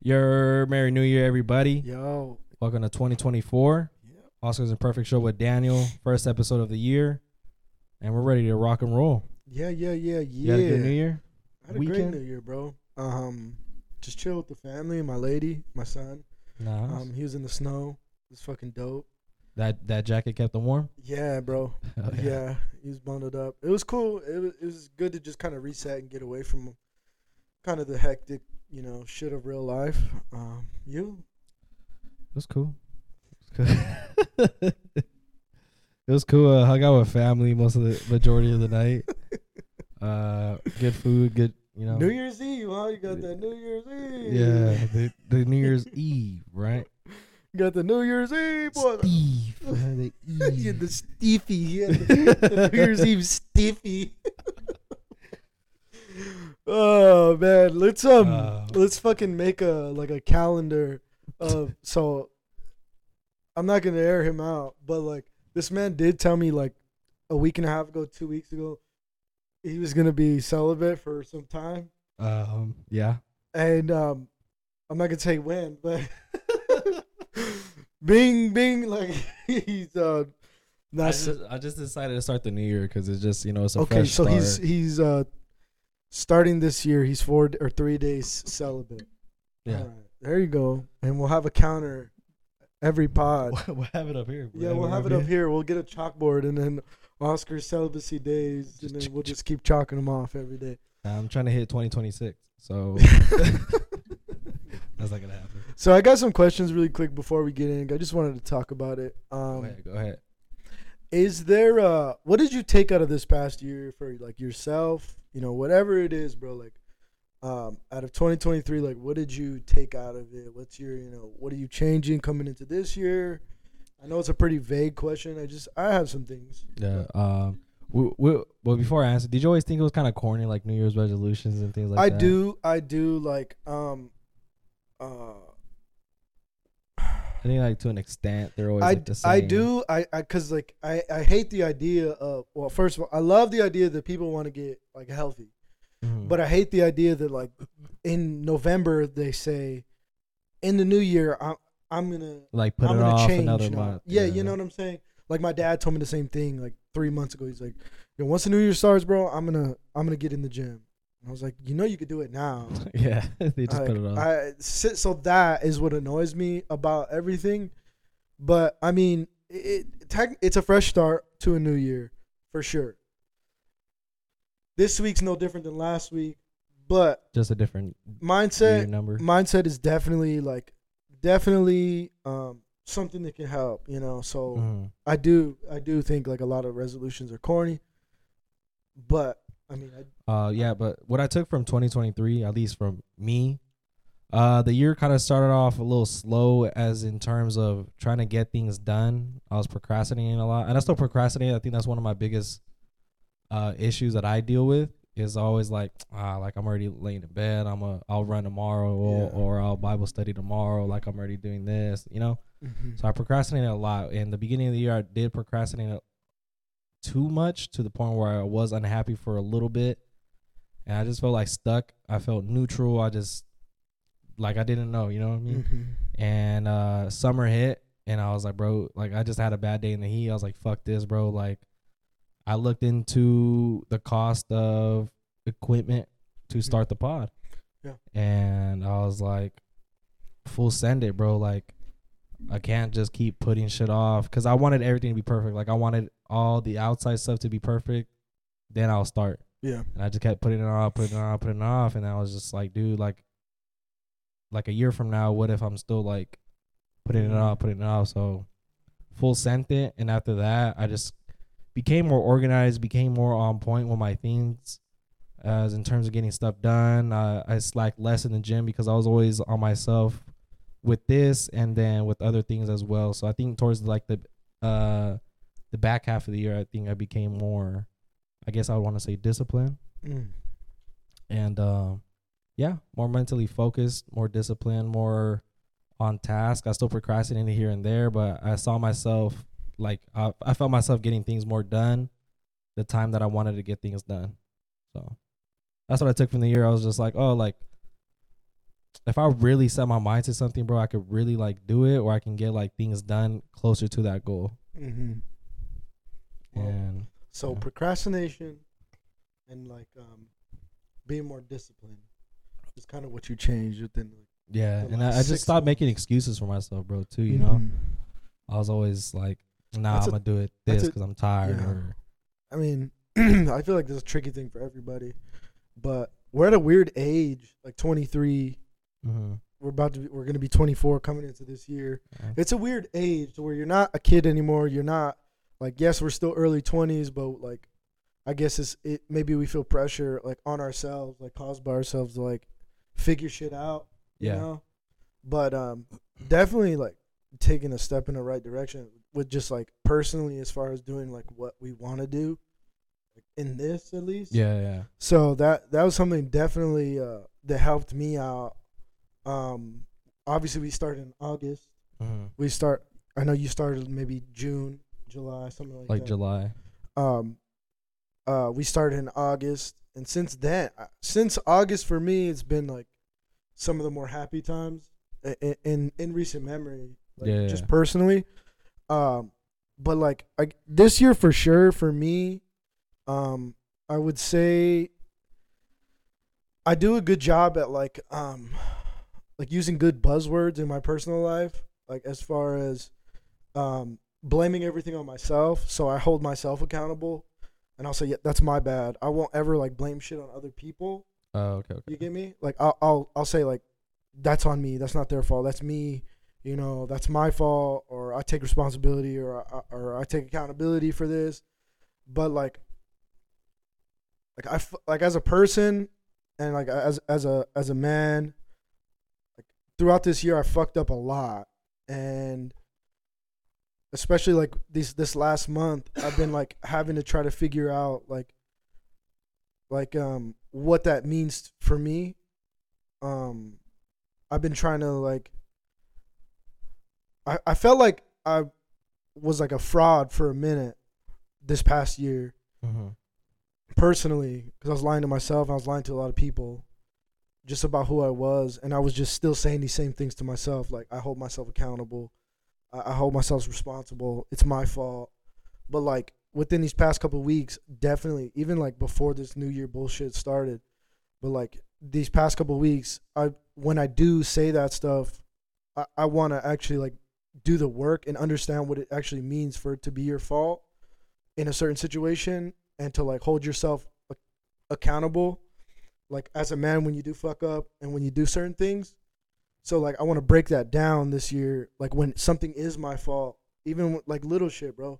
Your Merry New Year, everybody. Yo. Welcome to 2024. Yeah. Oscars and Perfect Show with Daniel. First episode of the year. And we're ready to rock and roll. Yeah, yeah, yeah, You yeah. had a good New Year? I had a weekend? great New Year, bro. Um, just chill with the family, my lady, my son. Nice. Um, he was in the snow. It was fucking dope. that that jacket kept him warm? Yeah, bro. Hell yeah. he was bundled up. It was cool. It was, it was good to just kind of reset and get away from kind of the hectic, you know, shit of real life. Um, you? It was cool. it was cool. Uh, hung out with family most of the majority of the night. Uh, good food, good, you know. New Year's Eve, huh? You got that New Year's Eve. Yeah, the, the New Year's Eve, right? You got the New Year's Eve, boy. Eve. Uh, the Eve. the stiffy. Yeah, the, the New Year's Eve stiffy. Oh man, let's um, Uh, let's fucking make a like a calendar of so. I'm not gonna air him out, but like this man did tell me like a week and a half ago, two weeks ago, he was gonna be celibate for some time, um, yeah. and um, I'm not gonna say when, but being being like he's uh. I just, I just decided to start the new year because it's just you know it's a okay, so start. he's he's uh starting this year. He's four or three days celibate. yeah. There you go, and we'll have a counter every pod. we'll have it up here. yeah, we'll have it up here. We'll get a chalkboard and then Oscar's celibacy days, and then we'll just keep chalking them off every day. I'm trying to hit 2026, so that's not gonna happen. So I got some questions really quick before we get in. I just wanted to talk about it. Go Um, ahead, go ahead. is there uh what did you take out of this past year for like yourself you know whatever it is bro like um out of 2023 like what did you take out of it what's your you know what are you changing coming into this year i know it's a pretty vague question i just i have some things Yeah. Um. We, we, well, before I answer, did you always think it was kind of corny, like New Year's resolutions and things like i that? I do i do like um uh I think like to an extent they're always I, like the same. I do I I cuz like I I hate the idea of well first of all I love the idea that people want to get like healthy Mhm. But I hate the idea that like in November they say in the new year I'm I'm gonna like put I'm it gonna off change another now. month. Yeah, you know what I'm saying. Like my dad told me the same thing like three months ago. He's like, "Yo, once the new year starts, bro, I'm gonna I'm gonna get in the gym." I was like, "You know, you could do it now." yeah, they just Like, put it off. I so so that is what annoys me about everything. But I mean, it, it's a fresh start to a new year for sure. This week's no different than last week, but just a different mindset number. mindset is definitely like definitely um something that can help you know so Mhm. i do i do think like a lot of resolutions are corny but i mean I, Uh, yeah, but what I took from 2023, at least from me, uh, the year kind of started off a little slow, as in terms of trying to get things done. I was procrastinating a lot, and I still procrastinate. I think that's one of my biggest uh issues that I deal with. Is always like, ah, like I'm already laying in bed. I'm a, I'll run tomorrow, or, Yeah. or I'll Bible study tomorrow. Like I'm already doing this, you know. So I procrastinated a lot. In the beginning of the year, I did procrastinate too much to the point where I was unhappy for a little bit, and I just felt like stuck. I felt neutral. I just like I didn't know, you know what I mean? Mhm. And uh summer hit, and I was like, bro, like I just had a bad day in the heat. I was like, fuck this, bro. Like I looked into the cost of equipment to start the pod. Yeah. And I was like, full send it, bro. Like I can't just keep putting shit off because I wanted everything to be perfect. Like I wanted all the outside stuff to be perfect. Then I'll start. yeah And I just kept putting it off, putting it off, putting it off, and I was just like, dude, like, like a year from now, what if I'm still like putting it Mhm. off, putting it off? So full sent it, and after that, I just became more organized, became more on point with my things, as in terms of getting stuff done. Uh, I slacked less in the gym because I was always on myself with this, and then with other things as well. So I think towards like the uh the back half of the year, I think I became more. I guess I would want to say disciplined Mm. and um, yeah, more mentally focused, more disciplined, more on task. I still procrastinated here and there, but I saw myself like I, I felt myself getting things more done the time that I wanted to get things done. So that's what I took from the year. I was just like, oh, like if I really set my mind to something, bro, I could really like do it, or I can get like things done closer to that goal. Mm-hmm. Well, And So Yeah. procrastination and like um being more disciplined is kind of what you changed within. Like, yeah, and I, I just stopped making excuses for myself, bro. Too, you know, Mhm. I was always like, nah, That's I'm a- gonna do it this because I'm tired. yeah. Or I mean, I feel like this is a tricky thing for everybody, but we're at a weird age, like 23. Mhm. We're about to be, we're gonna be 24 coming into this year. Yeah. It's a weird age where you're not a kid anymore. You're not like yes, we're still early 20s, but like I guess it's it maybe we feel pressure like on ourselves, like caused by ourselves to like figure shit out. You Yeah. know? But um definitely like taking a step in the right direction with just like personally as far as doing like what we want to do like in this at least. yeah, yeah, So that that was something definitely uh that helped me out. Um obviously we started in August. Mhm. We start I know you started maybe June, July, something like, like that. July. Um uh we started in August and since then uh, since August for me it's been like some of the more happy times i- i- in in recent memory like Yeah, just personally um but like I, this year for sure for me um I would say I do a good job at like um like using good buzzwords in my personal life like as far as um blaming everything on myself so I hold myself accountable and I'll say yeah that's my bad I won't ever like blame shit on other people Oh, okay, okay. you get me? Like I'll I'll I'll say like that's on me. That's not their fault. That's me. You know, that's my fault or I take responsibility or I, or I take accountability for this. But like like I like as a person and like as as a as a man throughout this year I fucked up a lot. And especially like this this last month I've been like having to try to figure out like like um what that means for me. Um i've been trying to like i i felt like i was like a fraud for a minute this past year. Mm-hmm. personally because i was lying to myself i was lying to a lot of people just about who i was and i was just still saying these same things to myself like i hold myself accountable. I, I hold myself responsible. It's my fault. But like within these past couple weeks definitely even like before this new year bullshit started but like these past couple weeks i when i do say that stuff i, I want to actually like do the work and understand what it actually means for it to be your fault in a certain situation and to like hold yourself accountable like as a man when you do fuck up and when you do certain things so like i want to break that down this year like when something is my fault even like little shit bro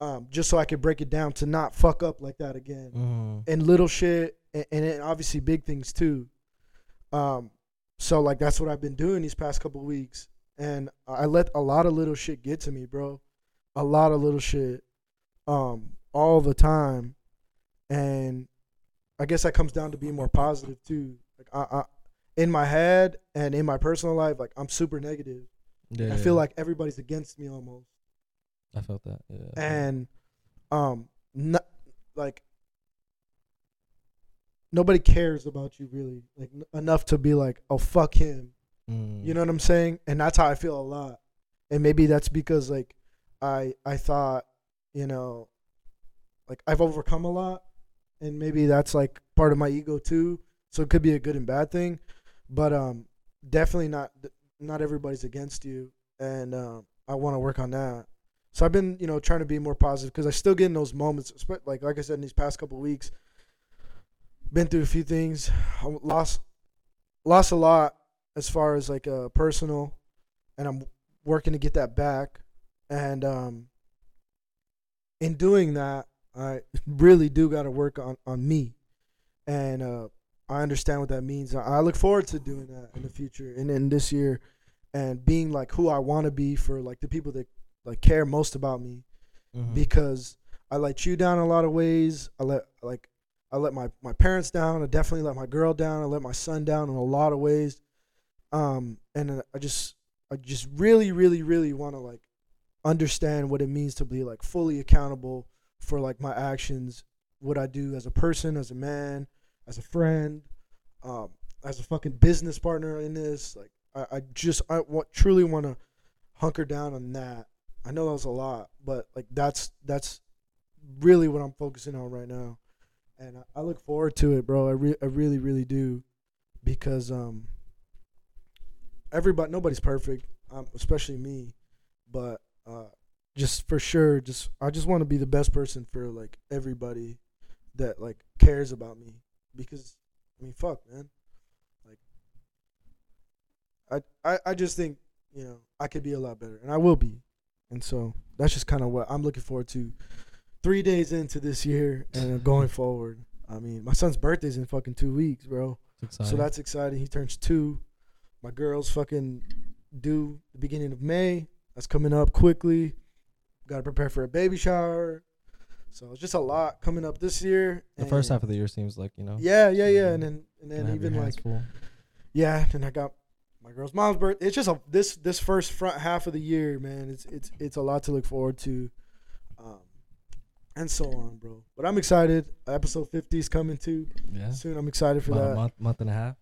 um just so i could break it down to not fuck up like that again. Mm-hmm. and little shit and, and obviously big things too. Um so like that's what i've been doing these past couple weeks and i let a lot of little shit get to me bro. A lot of little shit um all the time and i guess that comes down to being more positive too. Like i, I in my head and in my personal life like i'm super negative. Yeah, i feel like everybody's against me almost. I felt that. Yeah. and um not like nobody cares about you really like n- enough to be like oh fuck him. Mm. you know what i'm saying? And that's how i feel a lot. And maybe that's because like i i thought you know like i've overcome a lot and maybe that's like part of my ego too so it could be a good and bad thing but um definitely not not everybody's against you and um i want to work on that so I've been, you know, trying to be more positive because I still get in those moments, like like I said in these past couple weeks. Been through a few things, I lost lost a lot as far as like uh, personal, and I'm working to get that back. And um, in doing that, I really do got to work on on me, and uh, I understand what that means. I look forward to doing that in the future and in this year, and being like who I want to be for like the people that like care most about me Mhm. because I let you down a lot of ways. I let like I let my my parents down. I definitely let my girl down. I let my son down in a lot of ways. Um, and I just I just really really really want to like understand what it means to be like fully accountable for like my actions, what I do as a person, as a man, as a friend, um, as a fucking business partner in this. Like I, I just I want truly want to hunker down on that. I know that was a lot, but like that's that's really what I'm focusing on right now, and I, I look forward to it, bro. I re- I really really do, because um. Everybody, nobody's perfect, um, especially me, but uh, just for sure, just I just want to be the best person for like everybody that like cares about me because I mean, fuck, man. Like, I, I, I just think you know I could be a lot better, and I will be, and so that's just kind of what I'm looking forward to. Three days into this year and uh, going forward. I mean, my son's birthday's in fucking two weeks, bro. So that's exciting. He turns two. My girl's fucking due the beginning of May. That's coming up quickly. Got to prepare for a baby shower. So it's just a lot coming up this year. the first half of the year seems like you know. Yeah, yeah, yeah, and then and then even like full. yeah, then I got my girl's mom's birthday. It's just a this this first front half of the year, man. It's it's it's a lot to look forward to, um, and so on, bro. But I'm excited. Episode 50 is coming too yeah, soon. I'm excited for about that. a month, month and a half.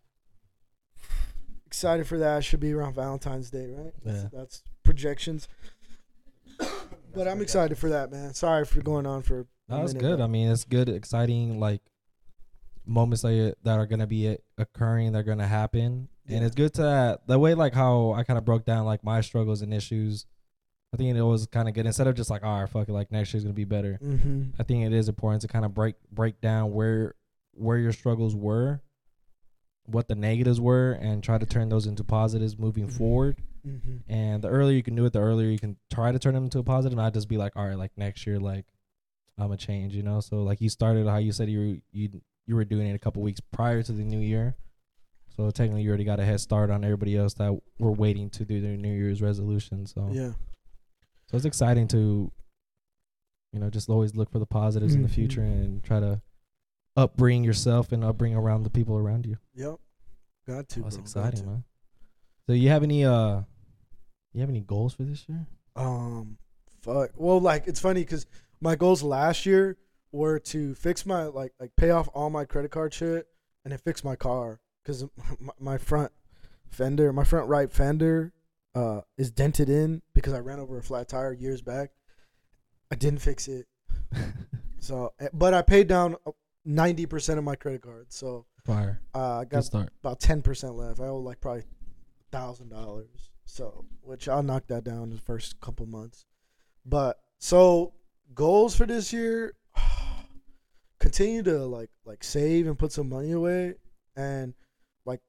Excited for that. Should be around Valentine's Day, right? That's, Yeah. that's projections. But I'm excited for that, man. Sorry for going on for. a No, that's minute, good. but- I mean, it's good, exciting, like moments that that are gonna be occurring. They're gonna happen, and it's good to the way like how I kind of broke down like my struggles and issues. I think it was kind of good instead of just like, all right, fuck it, like next year's gonna be better. Mhm. I think it is important to kind of break break down where where your struggles were, what the negatives were, and try to turn those into positives moving Mhm. forward. Mhm. And the earlier you can do it, the earlier you can try to turn them into a positive, not just be like, all right, like next year, like I'm a change, you know. So like you started how you said you were, you you were doing it a couple weeks prior to the new year. So technically, you already got a head start on everybody else that were waiting to do their New Year's resolution. So Yeah. so it's exciting to, you know, just always look for the positives in the Mhm. future and try to upbring yourself and upbring around the people around you. Yep. Got to. That's bro. Exciting, man. So you have any uh, you have any goals for this year? Um, fuck. Well, like it's funny because my goals last year were to fix my like like pay off all my credit card shit and then fix my car because my, my front fender, my front right fender, uh, is dented in because I ran over a flat tire years back. I didn't fix it, so eh, but I paid down ninety percent of my credit card, so Fire. uh, I got start. about ten percent left. I owe like probably thousand dollars. So which I'll knock that down in the first couple months. But so goals for this year continue to like like save and put some money away and like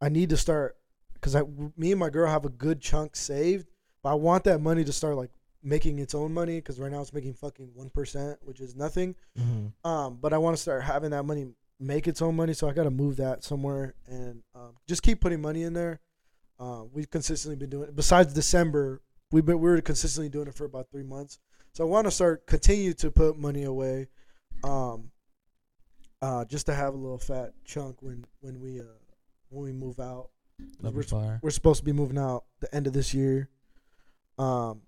I need to start because I me and my girl have a good chunk saved, but I want that money to start like making its own money because right now it's making fucking one percent, which is nothing. Mm-hmm. Um, but I want to start having that money make its own money, so I got to move that somewhere and um, just keep putting money in there. Uh, we've consistently been doing it. Besides December, we've been we were consistently doing it for about three months. So I want to start continue to put money away, um, uh, just to have a little fat chunk when when we uh when we move out. We're, we're supposed to be moving out the end of this year. Um,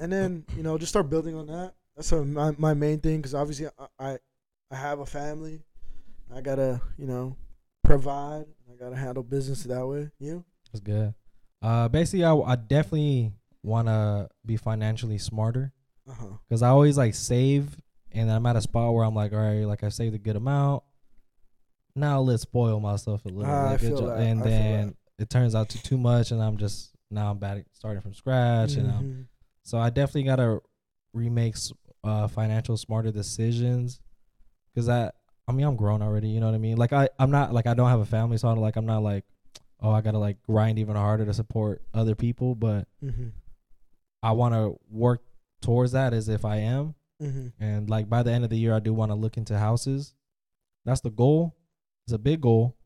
and then you know just start building on that. That's of my my main thing because obviously I, I I have a family. I gotta you know provide. I gotta handle business that way. You? That's good. Uh, basically, I, I definitely want to be financially smarter because I always like save, and I'm at a spot where I'm like, all right, like I saved a good amount. Now let's spoil myself a little. Ah, bit. Good feel And I then it turns out to too much, and I'm just now I'm back starting from scratch, and I'm Mhm. So I definitely gotta remake uh, financial smarter decisions, because I I mean I'm grown already. You know what I mean? Like I I'm not like I don't have a family, so I'm like I'm not like oh I gotta like grind even harder to support other people, but Mhm. I want to work towards that as if I am, Mhm. and like by the end of the year I do want to look into houses. That's the goal. It's a big goal.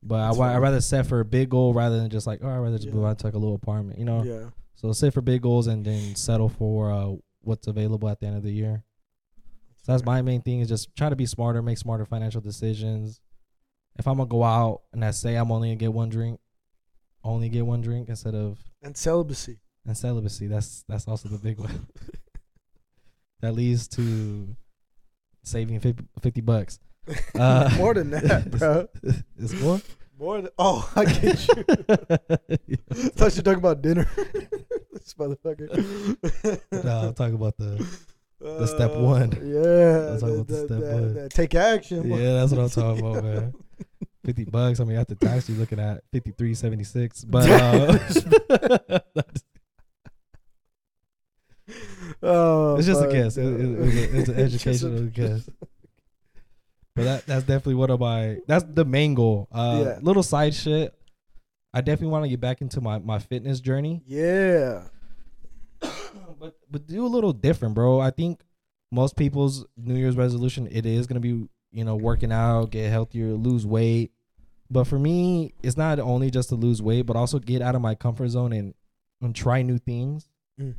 But I That's I rather set for a big goal rather than just like oh I rather just Yeah. move out to like a little apartment, you know. Yeah. So set for big goals and then settle for uh, what's available at the end of the year. So that's my main thing is just try to be smarter, make smarter financial decisions. If I'm gonna go out and I say I'm only gonna get one drink, only get one drink instead of and celibacy. and celibacy. That's that's also the big one. that leads to saving 50, 50 bucks. Uh, More than that, bro. It's more. More than, oh, I get you. I thought you were talking about dinner. this motherfucker. no, I'm talking about the The step one. Yeah. I'm talking about the step that- one. that take action. yeah, that's what I'm talking about, man. Fifty bucks. I mean, after tax, you're looking at fifty three seventy six. But uh, Oh, it's just a guess. It- it- it's, a, it's an It's just a- educational guess. But that that's definitely one of my. That's the main goal. Uh, Yeah. Little side shit. I definitely want to get back into my my fitness journey. Yeah. but but do a little different, bro. I think most people's New Year's resolution it is gonna be you know working out, get healthier, lose weight. But for me, it's not only just to lose weight, but also get out of my comfort zone and and try new things. Mm.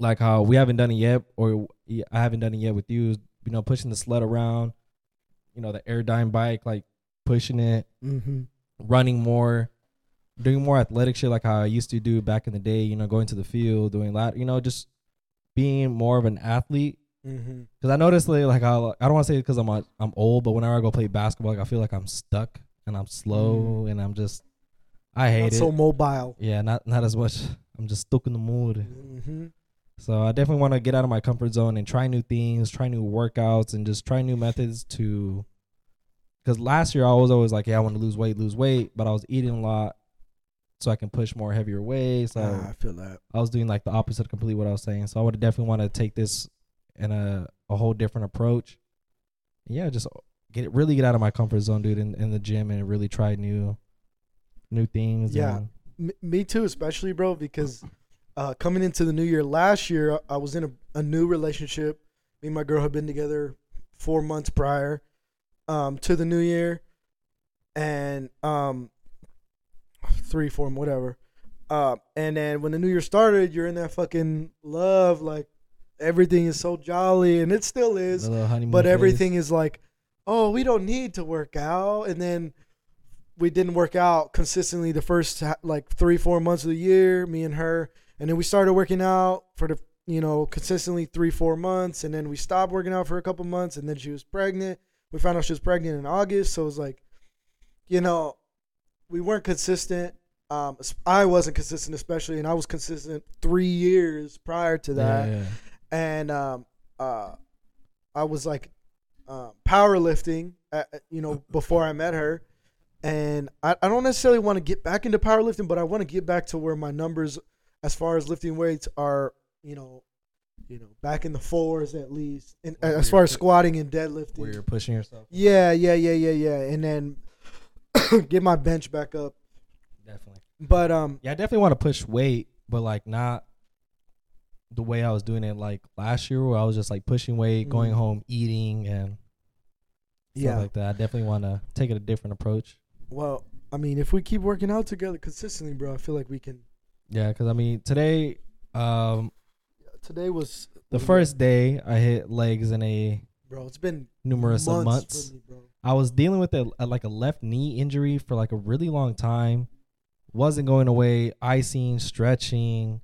Like how we haven't done it yet, or I haven't done it yet with you. You know, pushing the sled around. You know, the Airdyne bike, like pushing it, Mm-hmm. running more, doing more athletic shit like how I used to do back in the day. You know, going to the field, doing that. You know, just being more of an athlete. Mm-hmm. Because I noticed like, like I, I don't want to say because I'm a, I'm old, but whenever I go play basketball, like, I feel like I'm stuck and I'm slow and I'm just I hate Not it. so mobile. yeah, not not as much. I'm just stuck in the mood. Mm-hmm. So I definitely want to get out of my comfort zone and try new things, try new workouts, and just try new methods to. Because last year I was always like, yeah, I want to lose weight, lose weight, but I was eating a lot, so I can push more heavier weights. So ah, I feel that. I was doing like the opposite of completely what I was saying. So I would definitely want to take this in a a whole different approach. Yeah, just get it really get out of my comfort zone, dude, in, in the gym and really try new new things. Yeah. M- me too, especially bro, because uh, coming into the new year last year, I was in a, a new relationship. Me and my girl had been together four months prior um, to the new year, and um, three, four, whatever. Uh, and then when the new year started, you're in that fucking love, like everything is so jolly, and it still is the little honeymoon but phase. everything is like, oh, we don't need to work out, and then we didn't work out consistently the first like three, four months of the year, me and her, and then we started working out for the you know consistently three, four months, and then we stopped working out for a couple months, and then she was pregnant. We found out she was pregnant in August, so it was like, you know, we weren't consistent. Um, I wasn't consistent, especially, and I was consistent three years prior to that Yeah, yeah. and um, uh, I was like uh, powerlifting, at, you know, before I met her. And I, I don't necessarily want to get back into powerlifting, but I want to get back to where my numbers, as far as lifting weights, are, you know, you know, back in the fours at least, and Where as far as squatting and deadlifting, where you're pushing yourself. Yeah, yeah, yeah, yeah, yeah, and then get my bench back up. Definitely. But um, Yeah, I definitely want to push weight, but like not the way I was doing it like last year, where I was just like pushing weight, going Mhm. home, eating, and stuff yeah. like that. I definitely want to take it a different approach. Well, I mean, if we keep working out together consistently, bro, I feel like we can. Yeah, because I mean today, um, Today was the first day I hit legs in a bro. It's been numerous of months, me. I was dealing with a, a like a left knee injury for like a really long time. Wasn't going away. Icing, stretching,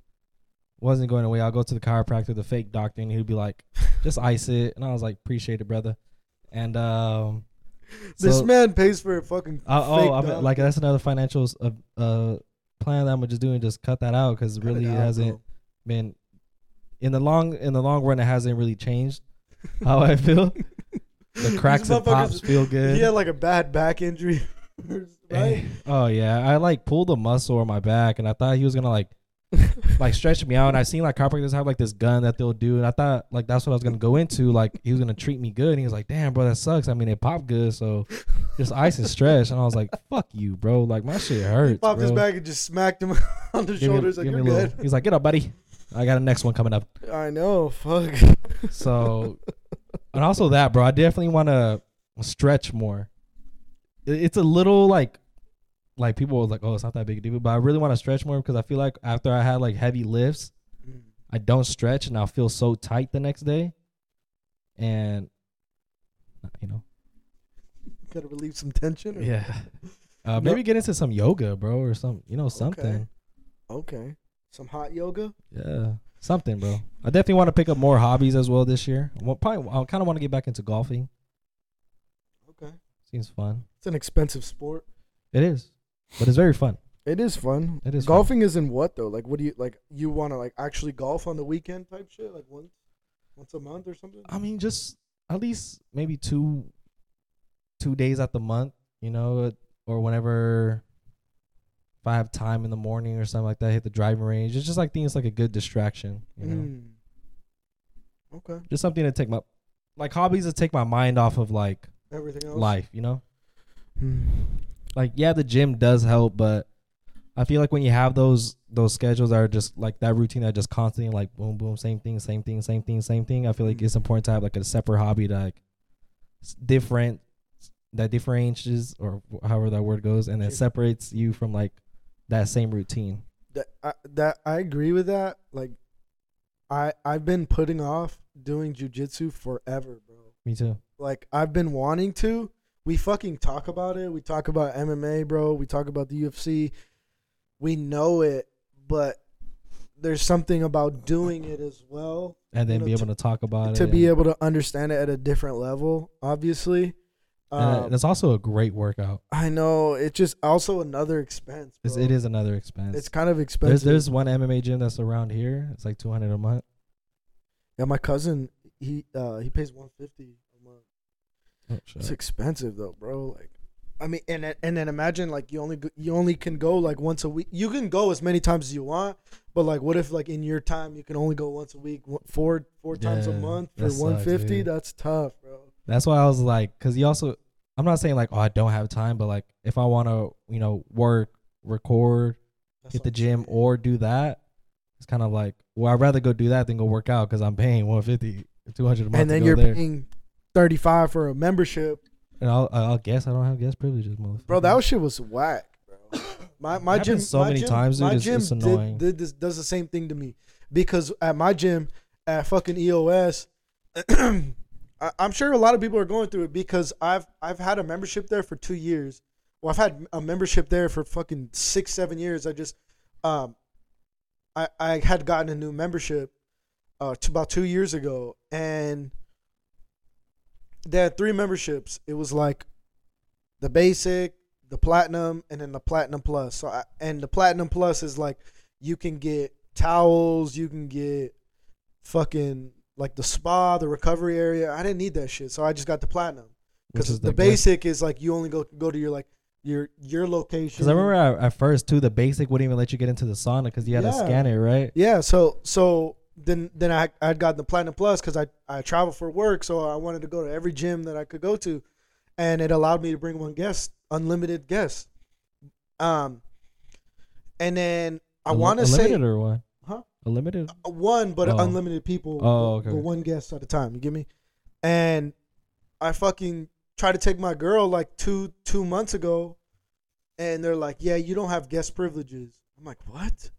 wasn't going away. I'll go to the chiropractor, the fake doctor, and he'd be like, "Just ice it," and I was like, "Appreciate it, brother." And um, this so- man pays for a fucking. uh, oh, I mean, like that's another financial uh, uh plan that I'm just doing. just cut that out because really it it out, hasn't bro. been in the long in the long run. It hasn't really changed how I feel. The cracks and pops feel good. He had like a bad back injury, right? Oh yeah, I like pulled a muscle on my back, and I thought he was gonna like like stretch me out. And I seen like chiropractors have like this gun that they'll do, and I thought like that's what I was gonna go into. Like he was gonna treat me good, and he was like, "Damn, bro, that sucks." I mean, it popped good, so just ice and stretch. And I was like, "Fuck you, bro. Like my shit hurts. He hurts." popped his bro. back and just smacked him on the Give me- shoulders. like give you're good. little- He's like, "Get up, buddy. I got a next one coming up." I know. Fuck. So, and also that, bro, I definitely want to stretch more. It's a little like, like people was like, oh, it's not that big a deal, but I really want to stretch more because I feel like after I had like heavy lifts, I don't stretch and I'll feel so tight the next day, and you know, Gotta relieve some tension. or- yeah, uh, maybe get into some yoga, bro, or some, you know, something. Okay. Some hot yoga. Yeah, something, bro. I definitely want to pick up more hobbies as well this year. Well, probably, I kind of want to get back into golfing. Okay. Seems fun. It's an expensive sport. It is, but it's very fun. It is fun. It is fun. Golfing is in what though? Like, what do you like? You want to like actually golf on the weekend type shit, like once, once a month or something? I mean, just at least maybe two, two days at the month, you know, or whenever. If I have time in the morning or something like that, hit the driving range. It's just like things like a good distraction, you know, Mm. Okay. just something to take my, like hobbies to take my mind off of like Everything else. life, you know. Mm. Like yeah, the gym does help, but I feel like when you have those those schedules that are just like that routine that just constantly like boom boom same thing same thing same thing same thing. I feel like it's important to have like a separate hobby that like different that differentiates or however that word goes, and it Sure. separates you from like that same routine. That I, that I agree with that. Like, I I've been putting off doing jujitsu forever, bro. Me too. Like I've been wanting to. We fucking talk about it. We talk about MMA, bro. We talk about the UFC. We know it, but there's something about doing it as well And then know, be able to talk about to it. To be able to understand it at a different level. Obviously, um, and it's also a great workout. I know it's just also another expense. It's, it is another expense. It's kind of expensive. there's one MMA gym that's around here. It's like two hundred a month. yeah, my cousin he uh he pays one fifty a month. Oh. It's expensive though, bro. Like, I mean, and then- and then imagine like you only you only can go like once a week. You can go as many times as you want, but like, what if like in your time you can only go once a week, four four times a month for one fifty? That's tough, bro. That's why I was like, because you also, I'm not saying like, oh, I don't have time, but like, if I want to, you know, work, record, That's hit the gym, or do that, it's kind of like, well, I'd rather go do that than go work out because I'm paying 150, 200 a month. and then you're there. paying thirty five for a membership, And I'll, I'll guess I don't have guest privileges, motherfucker. bro. That shit was whack, bro. My my gym so my many gym- times, dude, My it's- gym it's annoying. did, did this, does the same thing to me because at my gym at fucking EOS. I- I'm sure a lot of people are going through it because I've I've had a membership there for two years. Well, I've had a membership there for fucking six, seven years. I just, um, I I had gotten a new membership, uh, t- about two years ago, and they had three memberships. It was like, the basic, the platinum, and then the platinum plus. So, I, and the platinum plus is like, you can get towels, you can get fucking like the spa, the recovery area. I didn't need that shit, so I just got the platinum because is the, basic is like you only go go to your like your your location. Because I remember at, at first too, the basic wouldn't even let you get into the sauna because you had to scan it, right? Yeah, so so then then I I'd gotten the platinum plus because I I travel for work, so I wanted to go to every gym that I could go to, and it allowed me to bring one guest, unlimited guests. Um, and then I want to say unlimited or what? A limited? uh, one, but Oh. unlimited people. Oh, okay, okay. one guest at a time. You get me? And I fucking tried to take my girl like two two months ago, and they're like, "Yeah, you don't have guest privileges." I'm like, "What?"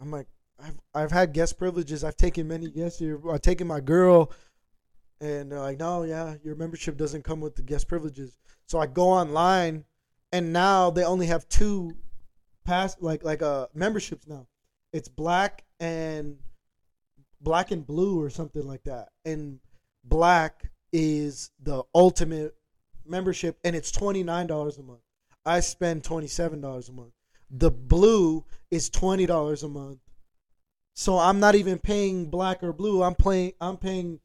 I'm like, "I've I've had guest privileges. I've taken many guests here. I've taken my girl." And they're like, no, yeah, your membership doesn't come with the guest privileges. So I go online, and now they only have two pass like like uh memberships now. It's black and black and blue or something like that. And black is the ultimate membership, and it's twenty nine dollars a month. I spend twenty seven dollars a month. The blue is twenty dollars a month. So I'm not even paying black or blue. I'm paying I'm paying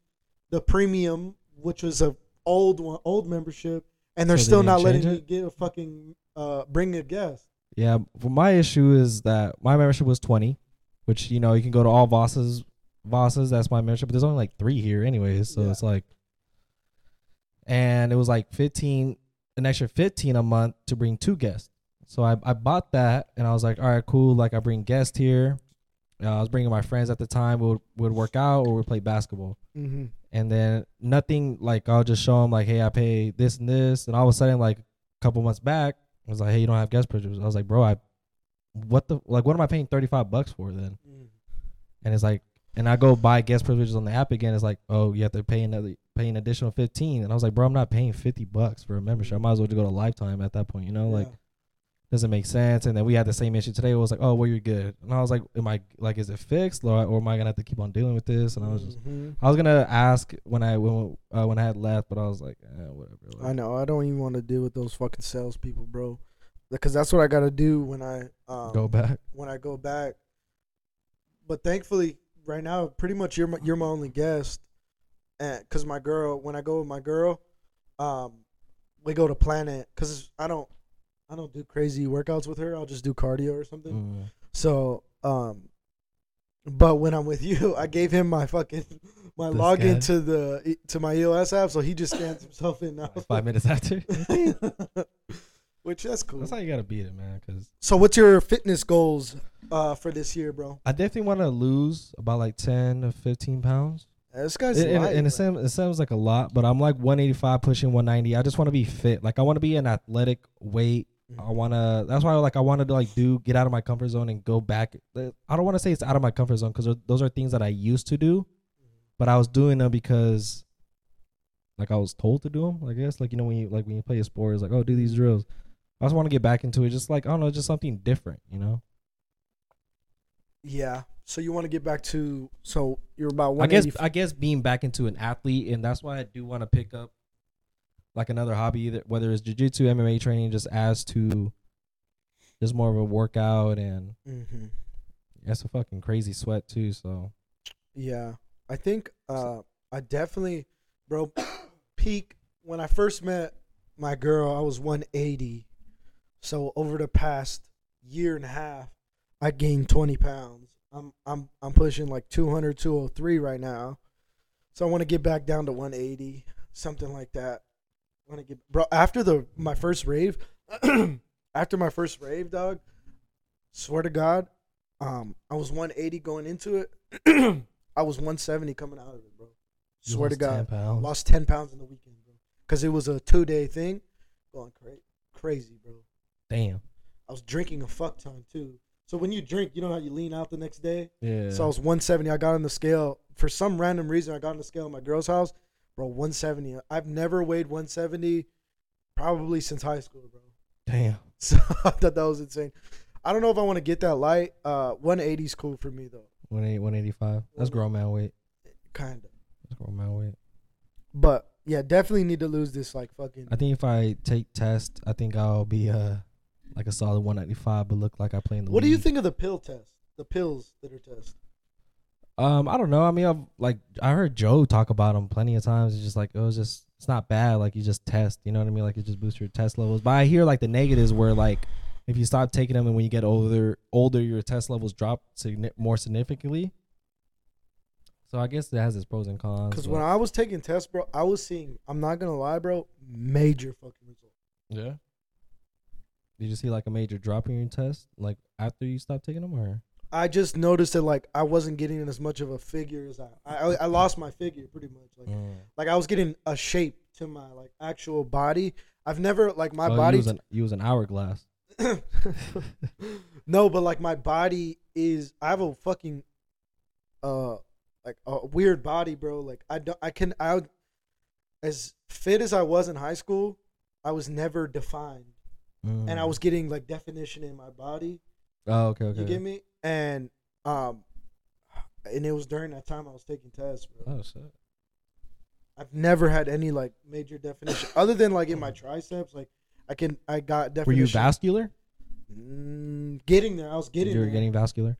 the premium, which was a old one, old membership, and they're So they still didn't letting change me get a fucking uh bring a guest. Yeah. Well, my issue is that my membership was 20, which, you know, you can go to all Voss's. Voss's, that's my membership. But there's only like three here, anyways. So Yeah. it's like, and it was like 15, an extra 15 a month to bring two guests. So I, I bought that and I was like, all right, cool. Like I bring guests here. Uh, I was bringing my friends at the time. We would, would work out or we would play basketball. Mm-hmm. and then nothing like I'll just show them like, hey, I pay this and this, and all of a sudden, like a couple months back, I was like, hey, you don't have guest privileges. I was like, bro, I, what the like, what am I paying thirty five bucks for then? And it's like, and I go buy guest privileges on the app again. It's like, oh, you have to pay another, pay an additional fifteen, and I was like, bro, I'm not paying fifty bucks for a membership. I might as well just go to lifetime at that point, you know, like doesn't make sense. And then we had the same issue today. It was like, oh, well, you're good, and I was like, am I like, is it fixed, or, or am I gonna have to keep on dealing with this? And I was just. Mhm. I was gonna ask when I when uh, when I had left, but I was like, eh, whatever. Like, I know. I don't even want to deal with those fucking salespeople, bro. Because that's what I got to do when I um, Go back. when I go back. But thankfully, right now, pretty much you're my, you're my only guest, and because my girl, when I go with my girl, um, we go to Planet because I don't I don't do crazy workouts with her. I'll just do cardio or something. Mm. So, um, but when I'm with you, I gave him my fucking my The login scan? to the to my EOS app, so he just scans himself in now. Five minutes after. Which that's cool. That's how you gotta beat it, man. Because So, what's your fitness goals uh, for this year, bro? I definitely want to lose about like ten to fifteen pounds. This guy's It, and, light, and bro. it sounds it sounds like a lot, but I'm like 185 pushing 190. I just want to be fit. Like I want to be an athletic weight. I want to. That's why like I wanted to like do get out of my comfort zone and go back. I don't want to say it's out of my comfort zone because those are things that I used to do, but I was doing them because like I was told to do them. I guess like you know when you like when you play a sport, it's like oh do these drills. I just want to get back into it, just like I don't know, just something different, you know. Yeah. So you want to get back to so you're about one. I guess I guess being back into an athlete, and that's why I do want to pick up like another hobby, either whether it's jujitsu, MMA training, just as to just more of a workout, and Mhm. it's a fucking crazy sweat too. So Yeah. I think uh I definitely bro peak when I first met my girl, I was 180. So over the past year and a half, I gained 20 pounds. I'm I'm I'm pushing like 200 203 right now. So I want to get back down to 180, something like that. I want to get bro after the my first rave after my first rave, dog. Swear to God, um, I was 180 going into it. I was 170 coming out of it, bro. you Swear to 10 God, pounds. lost 10 pounds in the weekend, bro. Because it was a two day thing, going cra- crazy, bro. Damn. I was drinking a fuck ton too. So when you drink, you know how you lean out the next day. Yeah. So I was 170. I got on the scale for some random reason. I got on the scale at my girl's house, bro. 170. I've never weighed 170, probably since high school, bro. damn. So I thought that was insane. I don't know if I want to get that light. Uh, 180 is cool for me though, 180, 185. That's grown man weight. kind of. That's grown man weight. But yeah, definitely need to lose this like fucking. I think if I take test, I think I'll be uh like a solid 195, but look like I play in the. what do you think of the pill test? The pills that are test. Um, I don't know. I mean, I've like I heard Joe talk about them plenty of times. It's just like it was just it's not bad. Like you just test, you know what I mean? Like it just boosts your test levels. But I hear like the negatives where like if you stop taking them and when you get older, older your test levels drop signi- more significantly. So I guess it has its pros and cons. Because when I was taking tests, bro, I was seeing. I'm not gonna lie, bro. Major fucking results. yeah. Did you see like a major drop in your test like after you stopped taking them or? I just noticed that like I wasn't getting as much of a figure as I. I, I lost my figure pretty much. Like Mm. like I was getting a shape to my like actual body. I've never like my Oh, body. You was, an, you was an hourglass. no, but like my body is. I have a fucking, uh, like a weird body, bro. Like I don't. I can. I as fit as I was in high school, I was never defined, and I Mm. was getting like definition in my body. Oh, okay, okay. You get me? And um, and it was during that time I was taking tests, bro. Oh shit. I've never had any like major definition other than like in my triceps. Like I can, I got definition. Were you vascular? Mm, getting there. I was getting you were there. getting vascular.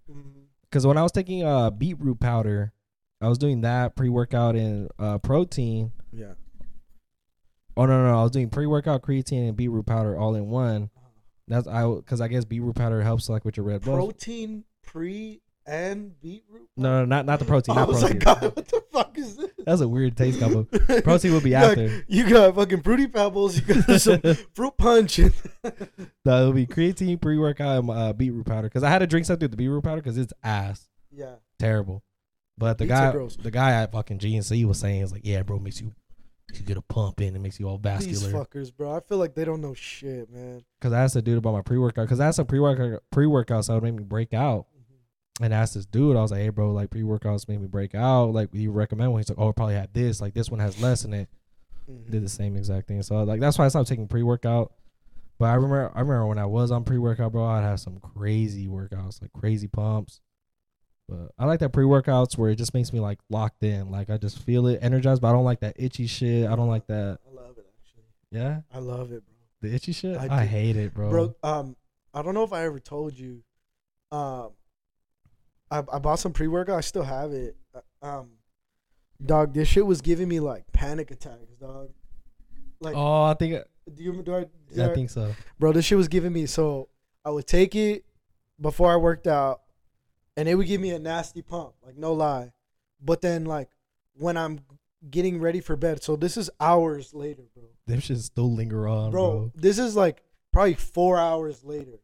Because when I was taking uh beetroot powder, I was doing that pre workout and uh protein. Yeah. Oh no, no, no, I was doing pre workout creatine and beetroot powder all in one. That's I because I guess beetroot powder helps like with your red blood. Protein pre and beetroot. No, no, not not the protein. I Not was protein. like, God, what the fuck is this? That's a weird taste combo. Protein would be got, after. You got fucking fruity pebbles. You got some fruit punch. That would be creatine, pre workout, and uh, beetroot powder. Because I had to drink something with the beetroot powder because it's ass yeah. terrible. But the are guy, gross. the guy at fucking GNC was saying is like, yeah, bro, makes you, you get a pump in, it makes you all vascular. These fuckers, bro. I feel like they don't know shit, man. Because I asked the dude about my pre workout. Because I had some pre workout pre workouts that would make me break out. And I asked this dude, I was like, hey, bro, like pre workouts make me break out. Like, you recommend one? He's like, oh, it probably had this. Like, this one has less in it. Mhm. Did the same exact thing. So, like, that's why I stopped taking pre workout. But I remember, I remember when I was on pre workout, bro, I'd have some crazy workouts, like crazy pumps. But I like that pre workouts where it just makes me like locked in. Like, I just feel it energized, but I don't like that itchy shit. I don't like that. I love it actually. Yeah. I love it, bro. The itchy shit. I I, hate it, bro. bro. Um, I don't know if I ever told you. Um, I I bought some pre workout. I still have it. Uh, Um, dog, this shit was giving me like panic attacks, dog. Like, oh, I think do you do I, do yeah, I- I think so. bro? This shit was giving me so I would take it before I worked out, and it would give me a nasty pump, like no lie. But then like when I'm getting ready for bed, so this is hours later, bro. Them shit still linger on, bro, bro. this is like probably four hours later.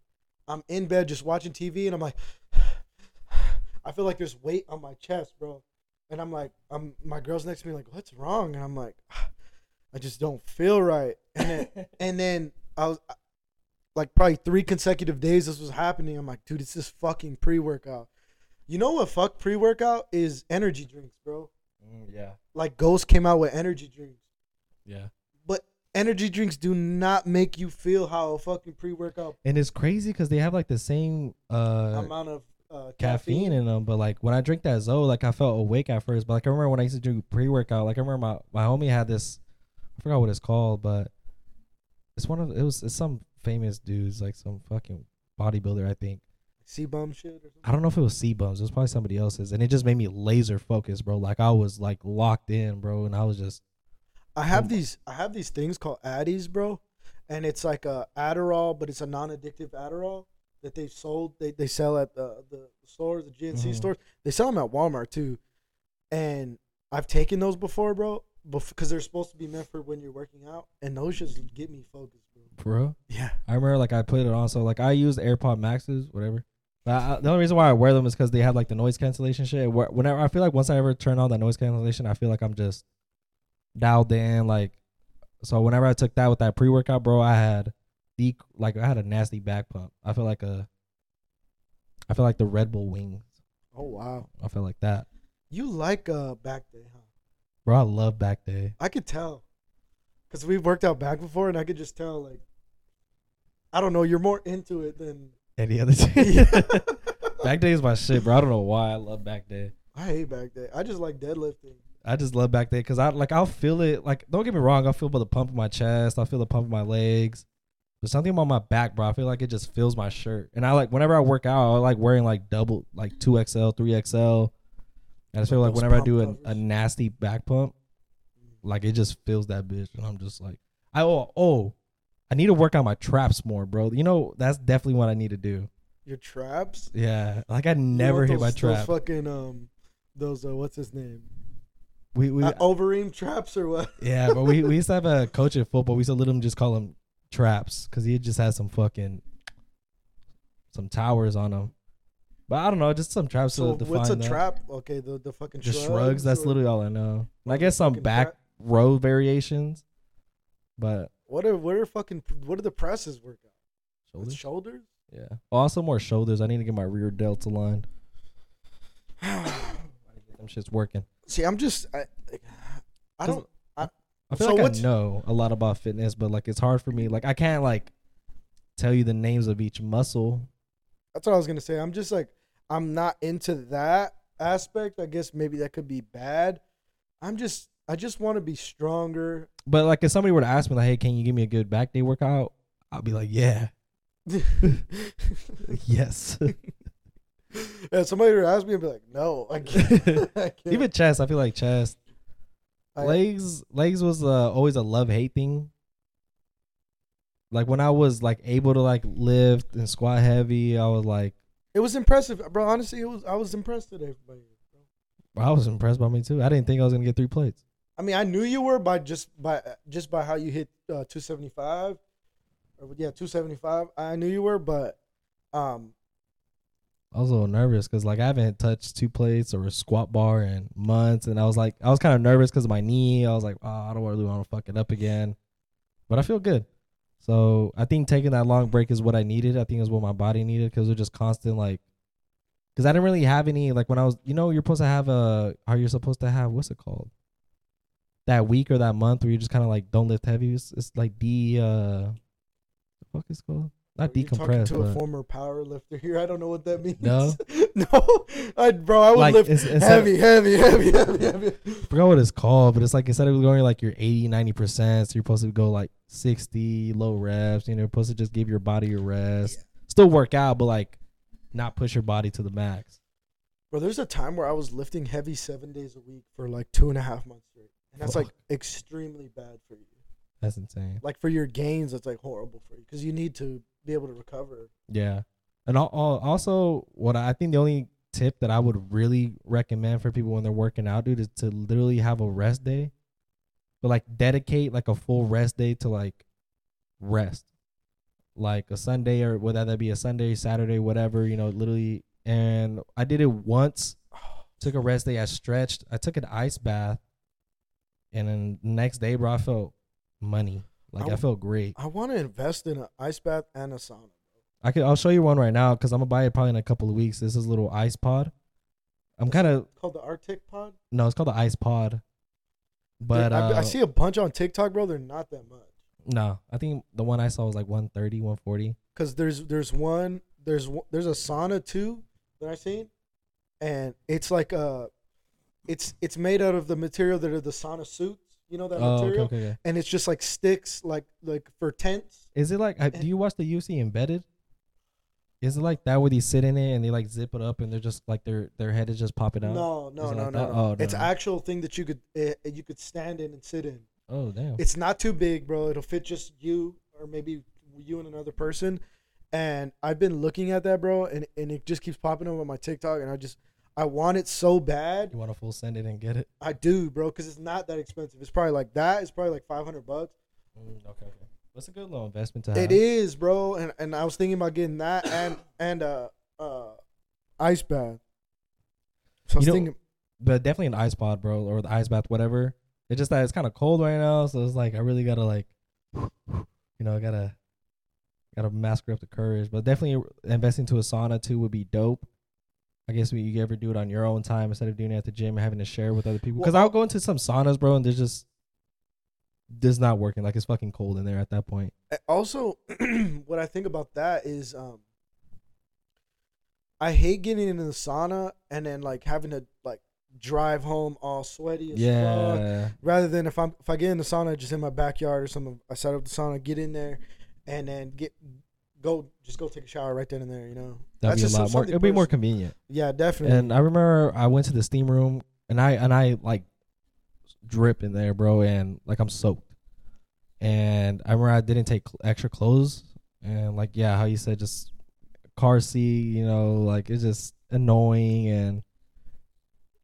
I'm in bed just watching TV and I'm like, I feel like there's weight on my chest, bro. And I'm like, I'm my girl's next to me, like, what's wrong? And I'm like, I just don't feel right. And then, and then I was like, probably three consecutive days this was happening. I'm like, dude, it's this fucking pre workout. You know what? Fuck pre workout is energy drinks, bro. Mm, yeah, Like Ghost came out with energy drinks yeah. but energy drinks do not make you feel how a fucking pre-workout And it's crazy because they have like the same uh amount of uh, caffeine in them, but like when I drink that ZOA, like I felt awake at first. But like I remember when I used to do pre workout, like I remember my, my homie had this, I forgot what it's called, but it's one of it was it's some famous dudes, like some fucking bodybuilder, I think. C bum shit or something. I don't know if it was C bums, it was probably somebody else's, and it just made me laser focused, bro. Like I was like locked in, bro, and I was just I have Um, these I have these things called Addies, bro, and it's like a Adderall, but it's a non-addictive Adderall that they sold. They they sell at the the stores, the GNC Mhm. stores. They sell them at Walmart too, and I've taken those before, bro, because they're supposed to be meant for when you're working out, and those just get me focused, bro. bro. Yeah, I remember like I put it on, so like I used AirPod Maxes, whatever. The only reason why I wear them is because they have like the noise cancellation shit. Where- Whenever I feel like once I ever turn on that noise cancellation, I feel like I'm just dialed in. Like, so whenever I took that with that pre workout, bro, I had the like I had a nasty back pump. I feel like a, I feel like the Red Bull wings. Oh wow, I feel like that, you like uh back day, huh? bro. I love back day. I could tell, cause we've worked out back before, and I could just tell. Like, I don't know, you're more into it than. Any other day. Yeah. back day is my shit, bro. I don't know why I love back day. I hate back day. I just like deadlifting. I just love back day because I like I'll feel it. Like don't get me wrong, I'll feel the pump in my chest. I feel the pump in my legs. But something about my back, bro. I feel like it just fills my shirt. And I like whenever I work out, I like wearing like double, like two XL, three XL. And I just feel like whenever I do a, a nasty back pump, like it just fills that bitch, and I'm just like, I oh oh, I need to work on my traps more, bro. You know that's definitely what I need to do. Your traps. Yeah, like I You never want hit my those- trap. Those fucking um, those uh, what's his name? we we Uh, Overeem traps or what? Yeah, but we, we used to have a coach at football. We used to let him just call him traps because he just had some fucking some towers on him. But I don't know, just some traps So to define what's a that. trap? Okay, the the fucking Just shrugs. That's or- literally all I know. And I guess some back trap? row variations, but What are what are fucking what are the presses work out? With shoulders. shoulders. Yeah. Oh, also more shoulders. I need to get my rear delts aligned. Them shit's working. See, I'm just I, I don't. I feel So like I know a lot about fitness, but like it's hard for me. Like I can't like tell you the names of each muscle. That's what I was gonna say. I'm just like I'm not into that aspect. I guess maybe that could be bad. I'm just I just want to be stronger. But like if somebody were to ask me like, "Hey, can you give me a good back day workout?" I'll be like, "Yeah, yes." yeah, somebody would ask me, I'd be like, no, I can't. I can't. Even chest, I feel like chest. I- legs, legs was uh, always a love hate thing. Like when I was like able to like lift and squat heavy, I was like, it was impressive, bro. Honestly, it was. I was impressed today. Bro. I was impressed by me too. I didn't think I was gonna get three plates. I mean, I knew you were by just by just by how you hit uh, 275, or yeah, 275. I knew you were, but um, I was a little nervous because like I haven't touched two plates or a squat bar in months, and I was like, I was kind of nervous because of my knee. I was like, oh, I don't really want to fuck it up again, but I feel good. So I think taking that long break is what I needed. I think is what my body needed because it was just constant like, because I didn't really have any like when I was, you know, you're supposed to have a, how you're supposed to have what's it called? That week or that month where you just kind of like don't lift heavy. It's, it's like the uh, the fuck is called Not talking decompress, to a former power lifter here. I don't know what that means. No? no, I, bro, I would Like, lift it's- it's heavy, heavy, heavy, heavy, heavy. I forgot what it's called, but it's like instead of going like your 80, 90 percent, so you're supposed to go like sixty low reps. You know, you're supposed to just give your body your rest, still work out, but like not push your body to the max. Bro, there's a time where I was lifting heavy seven days a week for like two and a half months and that's like extremely bad for you. That's insane. Like for your gains, that's like horrible for you because you need to be able to recover. Yeah, and al- al- also what I think the only tip that I would really recommend for people when they're working out, dude, is to literally have a rest day, but like dedicate like a full rest day to like rest, like a Sunday or whether that be a Sunday, Saturday, whatever, you know, literally. And I did it once. Took a rest day. I stretched. I took an ice bath, and then the next day, bro, I felt money. Like I, I- felt great. I want to invest in an ice bath and a sauna. I could. I'll show you one right now because I'm gonna buy it probably in a couple of weeks. This is a little ice pod. I'm kind of Called the Arctic Pod. no, it's called the ice pod. But I, I uh, see a bunch on TikTok, bro. They're not that much. no, I think the one I saw was like 130, 140. Cause there's there's one there's there's a sauna too that I seen, and it's like uh, it's it's made out of the material that are the sauna suits. You know that Oh, material, okay, okay. and it's just like sticks, like like for tents. Is it like? uh, Do you watch the UFC embedded? Is it like that where they sit in it and they like zip it up and they're just like their their head is just popping out? No, no, Is it no, like no, that? no. Oh, It's no. actual thing that you could uh, you could stand in and sit in. Oh damn. It's not too big, bro. It'll fit just you or maybe you and another person. And I've been looking at that, bro, and, and it just keeps popping up on my TikTok, and I just I want it so bad. You want to full send it and get it? I do, bro, because it's not that expensive. It's probably like that. It's probably like five hundred bucks. Mm, okay, okay. That's a good little investment to have. It is, bro, and and I was thinking about getting that and and uh uh ice bath. So I was You know- thinking, but definitely an ice pod, bro, or the ice bath, whatever. It's just that it's kind of cold right now, so it's like I really gotta like, you know, I gotta gotta master up the courage. But definitely investing to a sauna too would be dope. I guess we you ever do it on your own time instead of doing it at the gym and having to share with other people. Because Well, I'll go into some saunas, bro, and there's just this not working. Like it's fucking cold in there at that point. Also what i think about that is um i hate getting into the sauna and then like having to like drive home all sweaty as fuck Yeah, rather than if i'm if i get in the sauna just in my backyard or something i set up the sauna get in there and then get go just go take a shower right then and there you know that'd be a lot more. It'd be more convenient. yeah definitely And I remember I went to the steam room and I and I like drip in there, bro, and like I'm soaked. And I remember I didn't take extra clothes and like yeah, how you said just car seat, you know, like it's just annoying and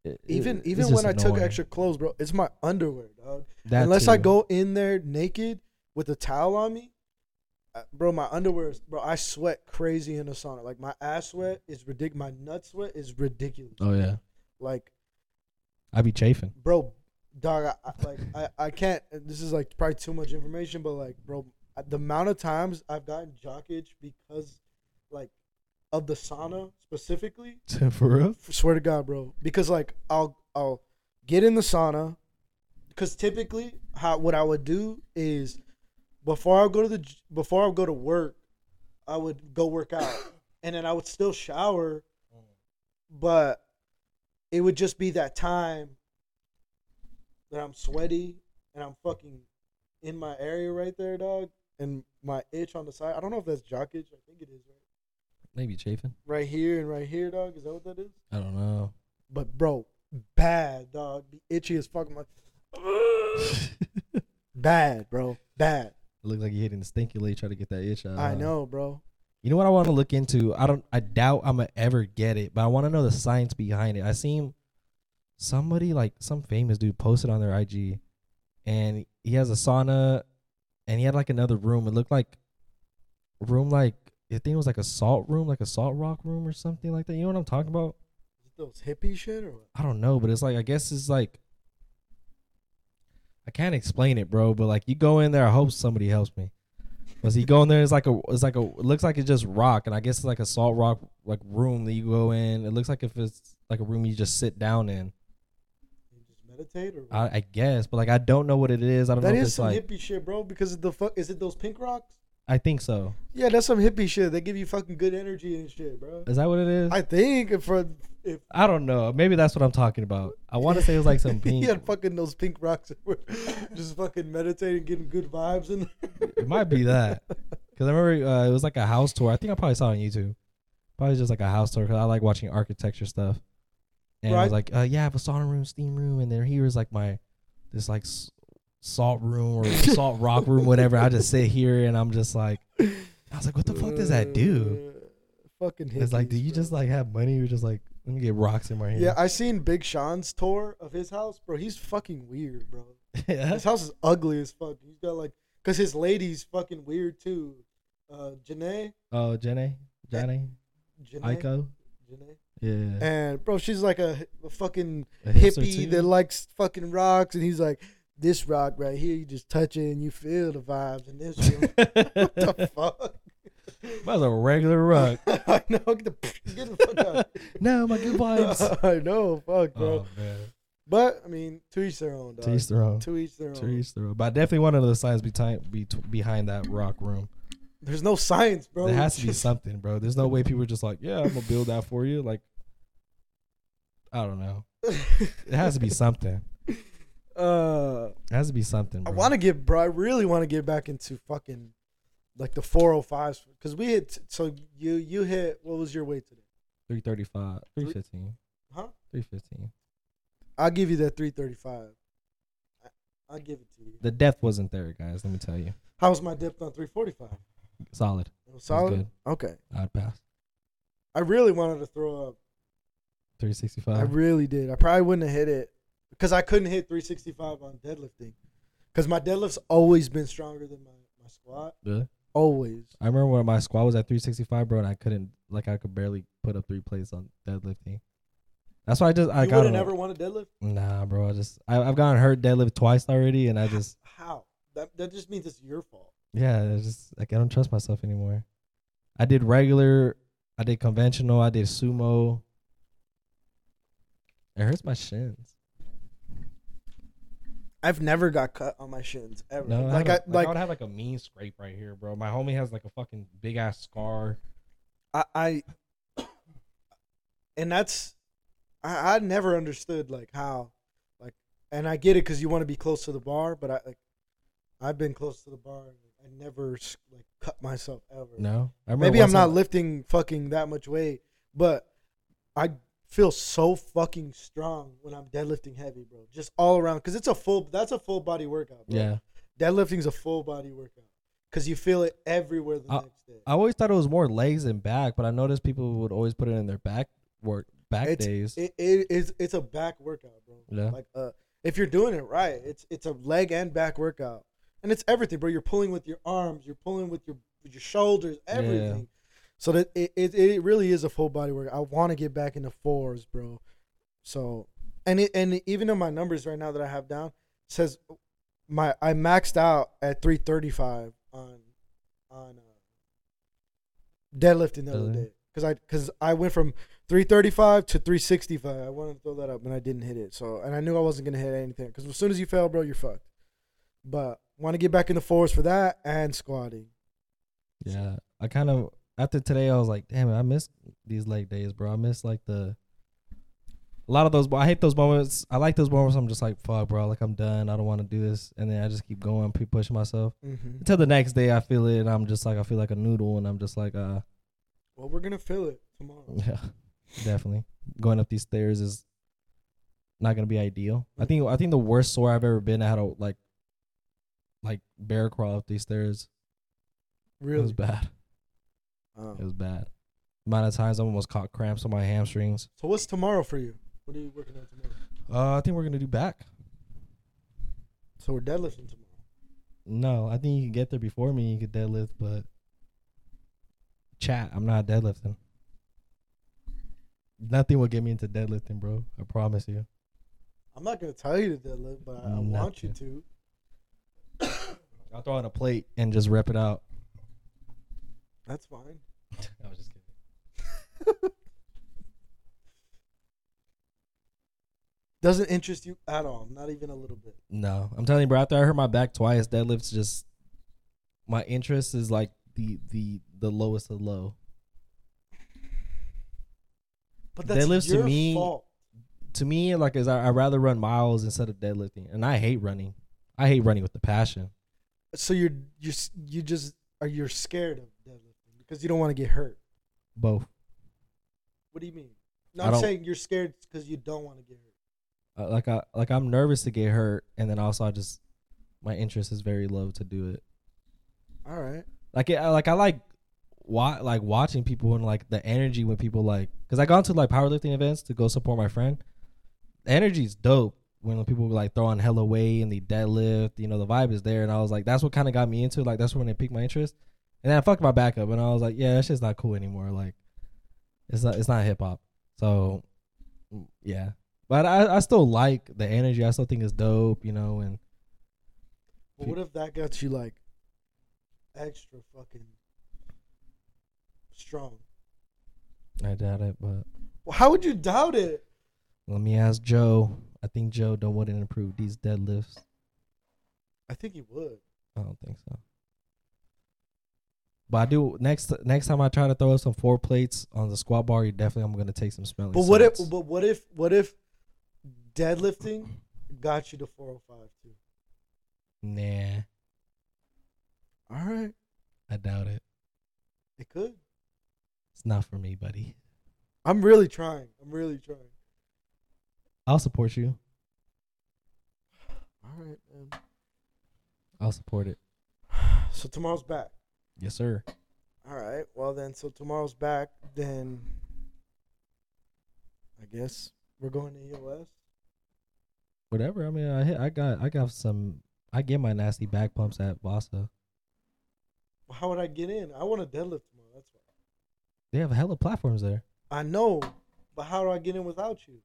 it- even it- even when i took extra clothes bro it's my underwear dog That unless I go in there naked with a towel on me, bro, my underwear, is, bro, I sweat crazy in the sauna. Like my ass sweat is ridiculous. My nut sweat is ridiculous. Oh yeah, Like, I be chafing. bro, dog, I, I, like I, I can't. This is like probably too much information, but like, bro, the amount of times I've gotten jock itch because, like, of the sauna specifically. For real? Swear to God, bro. Because like I'll I'll get in the sauna. Because typically, how what I would do is before I go to the before I go to work, I would go work out, and then I would still shower, mm. but it would just be that time that I'm sweaty and I'm fucking in my area right there, dog, and my itch on the side. I don't know if that's jock itch. I think it is right, Maybe chafing. right here and right here, dog. Is that what that is? I don't know. But bro, bad dog. Be itchy as fuck. I'm like, bad, bro. Bad. It looks like you're hitting the stinky leg trying to get that itch out. I know, bro. You know what I want to look into? I don't. I doubt I'm gonna ever get it, but I want to know the science behind it. I seen somebody like some famous dude posted on their IG, and he has a sauna, and he had like another room. It looked like room like I think it was like a salt room, like a salt rock room or something like that. You know what I'm talking about? Those hippie shit or what? I don't know, but it's like I guess it's like I can't explain it, bro. But like you go in there, I hope somebody helps me. Cause you go in there, it's like a, it's like a, it looks like it's just rock, and I guess it's like a salt rock like room that you go in. It looks like if it's like a room you just sit down in. You just meditate or? I, I guess, but like I don't know what it is. I don't that know if it's some like hippie shit, bro. Because the fuck is it those pink rocks? I think so. Yeah, that's some hippie shit. They give you fucking good energy and shit, bro. Is that what it is? I think for if I don't know. Maybe that's what I'm talking about. I want to say it was like some pink. he had fucking those pink rocks, that were just fucking meditating, getting good vibes, and It might be that. Because I remember uh, it was like a house tour. I think I probably saw it on YouTube. Probably just like a house tour because I like watching architecture stuff. And it Right. was like, uh, yeah, I have a sauna room, steam room, and then here is like my this like s- salt room or salt rock room, whatever. I just sit here and I'm just like, I was like, what the fuck does that do? Fucking hippies. It's like, do you bro. just like have money or just like let me get rocks in my hand? Yeah, I seen Big Sean's tour of his house, bro. He's fucking weird, bro. yeah. His house is ugly as fuck. He's got like, cause his lady's fucking weird too. Uh, Jhené, Oh, Johnny, Jhené, Aiko. Jhené. Yeah. And bro, she's like a, a fucking A hippie that likes fucking rocks, and he's like, this rock right here, you just touch it and you feel the vibes in this what the fuck? That's a regular rug. I know. Get the, get the fuck out. no, my good vibes. I know, fuck, bro. oh man. But I mean, to each their own. Dog. To each their own. To each their own. To each their own. But I definitely want to know the signs behind be, behind that rock room. There's no science, bro. there has to be something, bro. There's no way people are just like, yeah, I'm gonna build that for you. Like, I don't know. It has to be something. uh, It has to be something. I want to get, bro. I really want to get back into fucking like the 405s because we hit. So you you hit. What was your weight today? 335, 315, Huh? 315. I'll give you that 335. I- I'll give it to you. The depth wasn't there, guys. Let me tell you. How was my depth on 345? Solid. It was It was solid. good. Okay. I'd pass. I really wanted to throw up. 365. I really did. I probably wouldn't have hit it because I couldn't hit 365 on deadlifting because my deadlift's always been stronger than my, my squat. Really? Always. I remember when my squat was at 365, bro, and I couldn't, like, I could barely put up three plates on deadlifting. That's why I just, I you got would have never won a deadlift? Nah, bro. I just, I, I've gotten hurt deadlift twice already, and I just, How? That that just means it's your fault. yeah, it's just, like, I don't trust myself anymore. I did regular, I did conventional, I did sumo. It hurts my shins. I've never got cut on my shins ever. No, like I, I have like I would have like a mean scrape right here, bro. My homie has like a fucking big ass scar. I, I and that's I, I never understood like how like and I get it because you want to be close to the bar, but I like I've been close to the bar and I never like cut myself ever. No, I Maybe I'm not time- lifting fucking that much weight, but I feel so fucking strong when I'm deadlifting heavy, bro. Just all around because it's a full. That's a full body workout. Bro. Yeah, deadlifting's a full body workout because you feel it everywhere the Uh, next day. I always thought it was more legs and back, but I noticed people would always put it in their back work back It's- days. It, it is it's a back workout, bro. Yeah. Like uh, if you're doing it right, it's it's a leg and back workout, and it's everything, bro. You're pulling with your arms, you're pulling with your with your shoulders, everything. So that it, it it really is a full body workout. I want to get back into fours, bro. So, and it and even in my numbers right now that I have down says my I maxed out at 335 on on uh, deadlifting the other day because I because I went from 335 to 365. I wanted to throw that up and I didn't hit it. So and I knew I wasn't gonna hit anything because as soon as you fail, bro, you're fucked. But want to get back in the fours for that and squatting. Yeah, I kind of after today I was like, damn it, I miss these leg days, bro. I miss like the a lot of those. I hate those moments. I like those moments. I'm just like, fuck, bro. Like I'm done. I don't want to do this, and then I just keep going, keep pushing myself Mm-hmm. until the next day. I feel it, and I'm just like, I feel like a noodle, and I'm just like, uh, Well, we're gonna feel it tomorrow. yeah, definitely going up these stairs is not gonna be ideal. I think I think the worst sore I've ever been. I had to like like bear crawl up these stairs. It was bad. Oh. It was bad. amount of times I almost caught cramps on my hamstrings. So what's tomorrow for you? What are you working on tomorrow? Uh, I think we're gonna do back. So we're deadlifting tomorrow. No, I think you can get there before me. You could deadlift, but chat. I'm not deadlifting. Nothing will get me into deadlifting, bro. I promise you. I'm not gonna tell you to deadlift, but I, I want you to. I'll throw in a plate and just rep it out. That's fine. I was just kidding. Doesn't interest you at all, not even a little bit. No, I'm telling you, bro. After I hurt my back twice, deadlifts just my interest is like the the the lowest of low. But that's Deadlifts to me- fault. To me, like is I I'd rather run miles instead of deadlifting, and I hate running. I hate running with the passion. So you're you are you just are you're scared of deadlifting because you don't want to get hurt. Both. What do you mean? No, I I'm don't- saying you're scared because you don't want to get hurt. Uh, like I like I'm nervous to get hurt, and then also I just my interest is very low to do it. All right. Like it, like I like wa- like watching people and like the energy when people like because I gone to like powerlifting events to go support my friend. The energy's dope when people like throwing hella weight and they deadlift. You know the vibe is there, and I was like, that's what kind of got me into it. Like that's when it piqued my interest. And then I fucked my back up, and I was like, yeah, that shit's not cool anymore. Like it's not it's not hip hop. So yeah, but I I still like the energy. I still think it's dope. You know, and But what if that got you like extra fucking strong? I doubt it. But Well, how would you doubt it? let me ask Joe. I think Joe don't wouldn't improve these deadlifts. I think he would. I don't think so. But I do next next time I try to throw up some four plates on the squat bar, you definitely I'm gonna take some smelling. But what if? But what if? What if deadlifting got you to 405 too? Nah, All right, I doubt it. it could. It's not for me, buddy. I'm really trying. I'm really trying. I'll support you. All right, man. I'll support it. So tomorrow's back. Yes, sir. All right. Well then, so tomorrow's back. Then I guess we're going to EOS. Whatever. I mean, I hit, I got I got some. I get my nasty back pumps at Vasa. How would I get in? I want to deadlift tomorrow. That's why. They have a hella platforms there. I know, but how do I get in without you?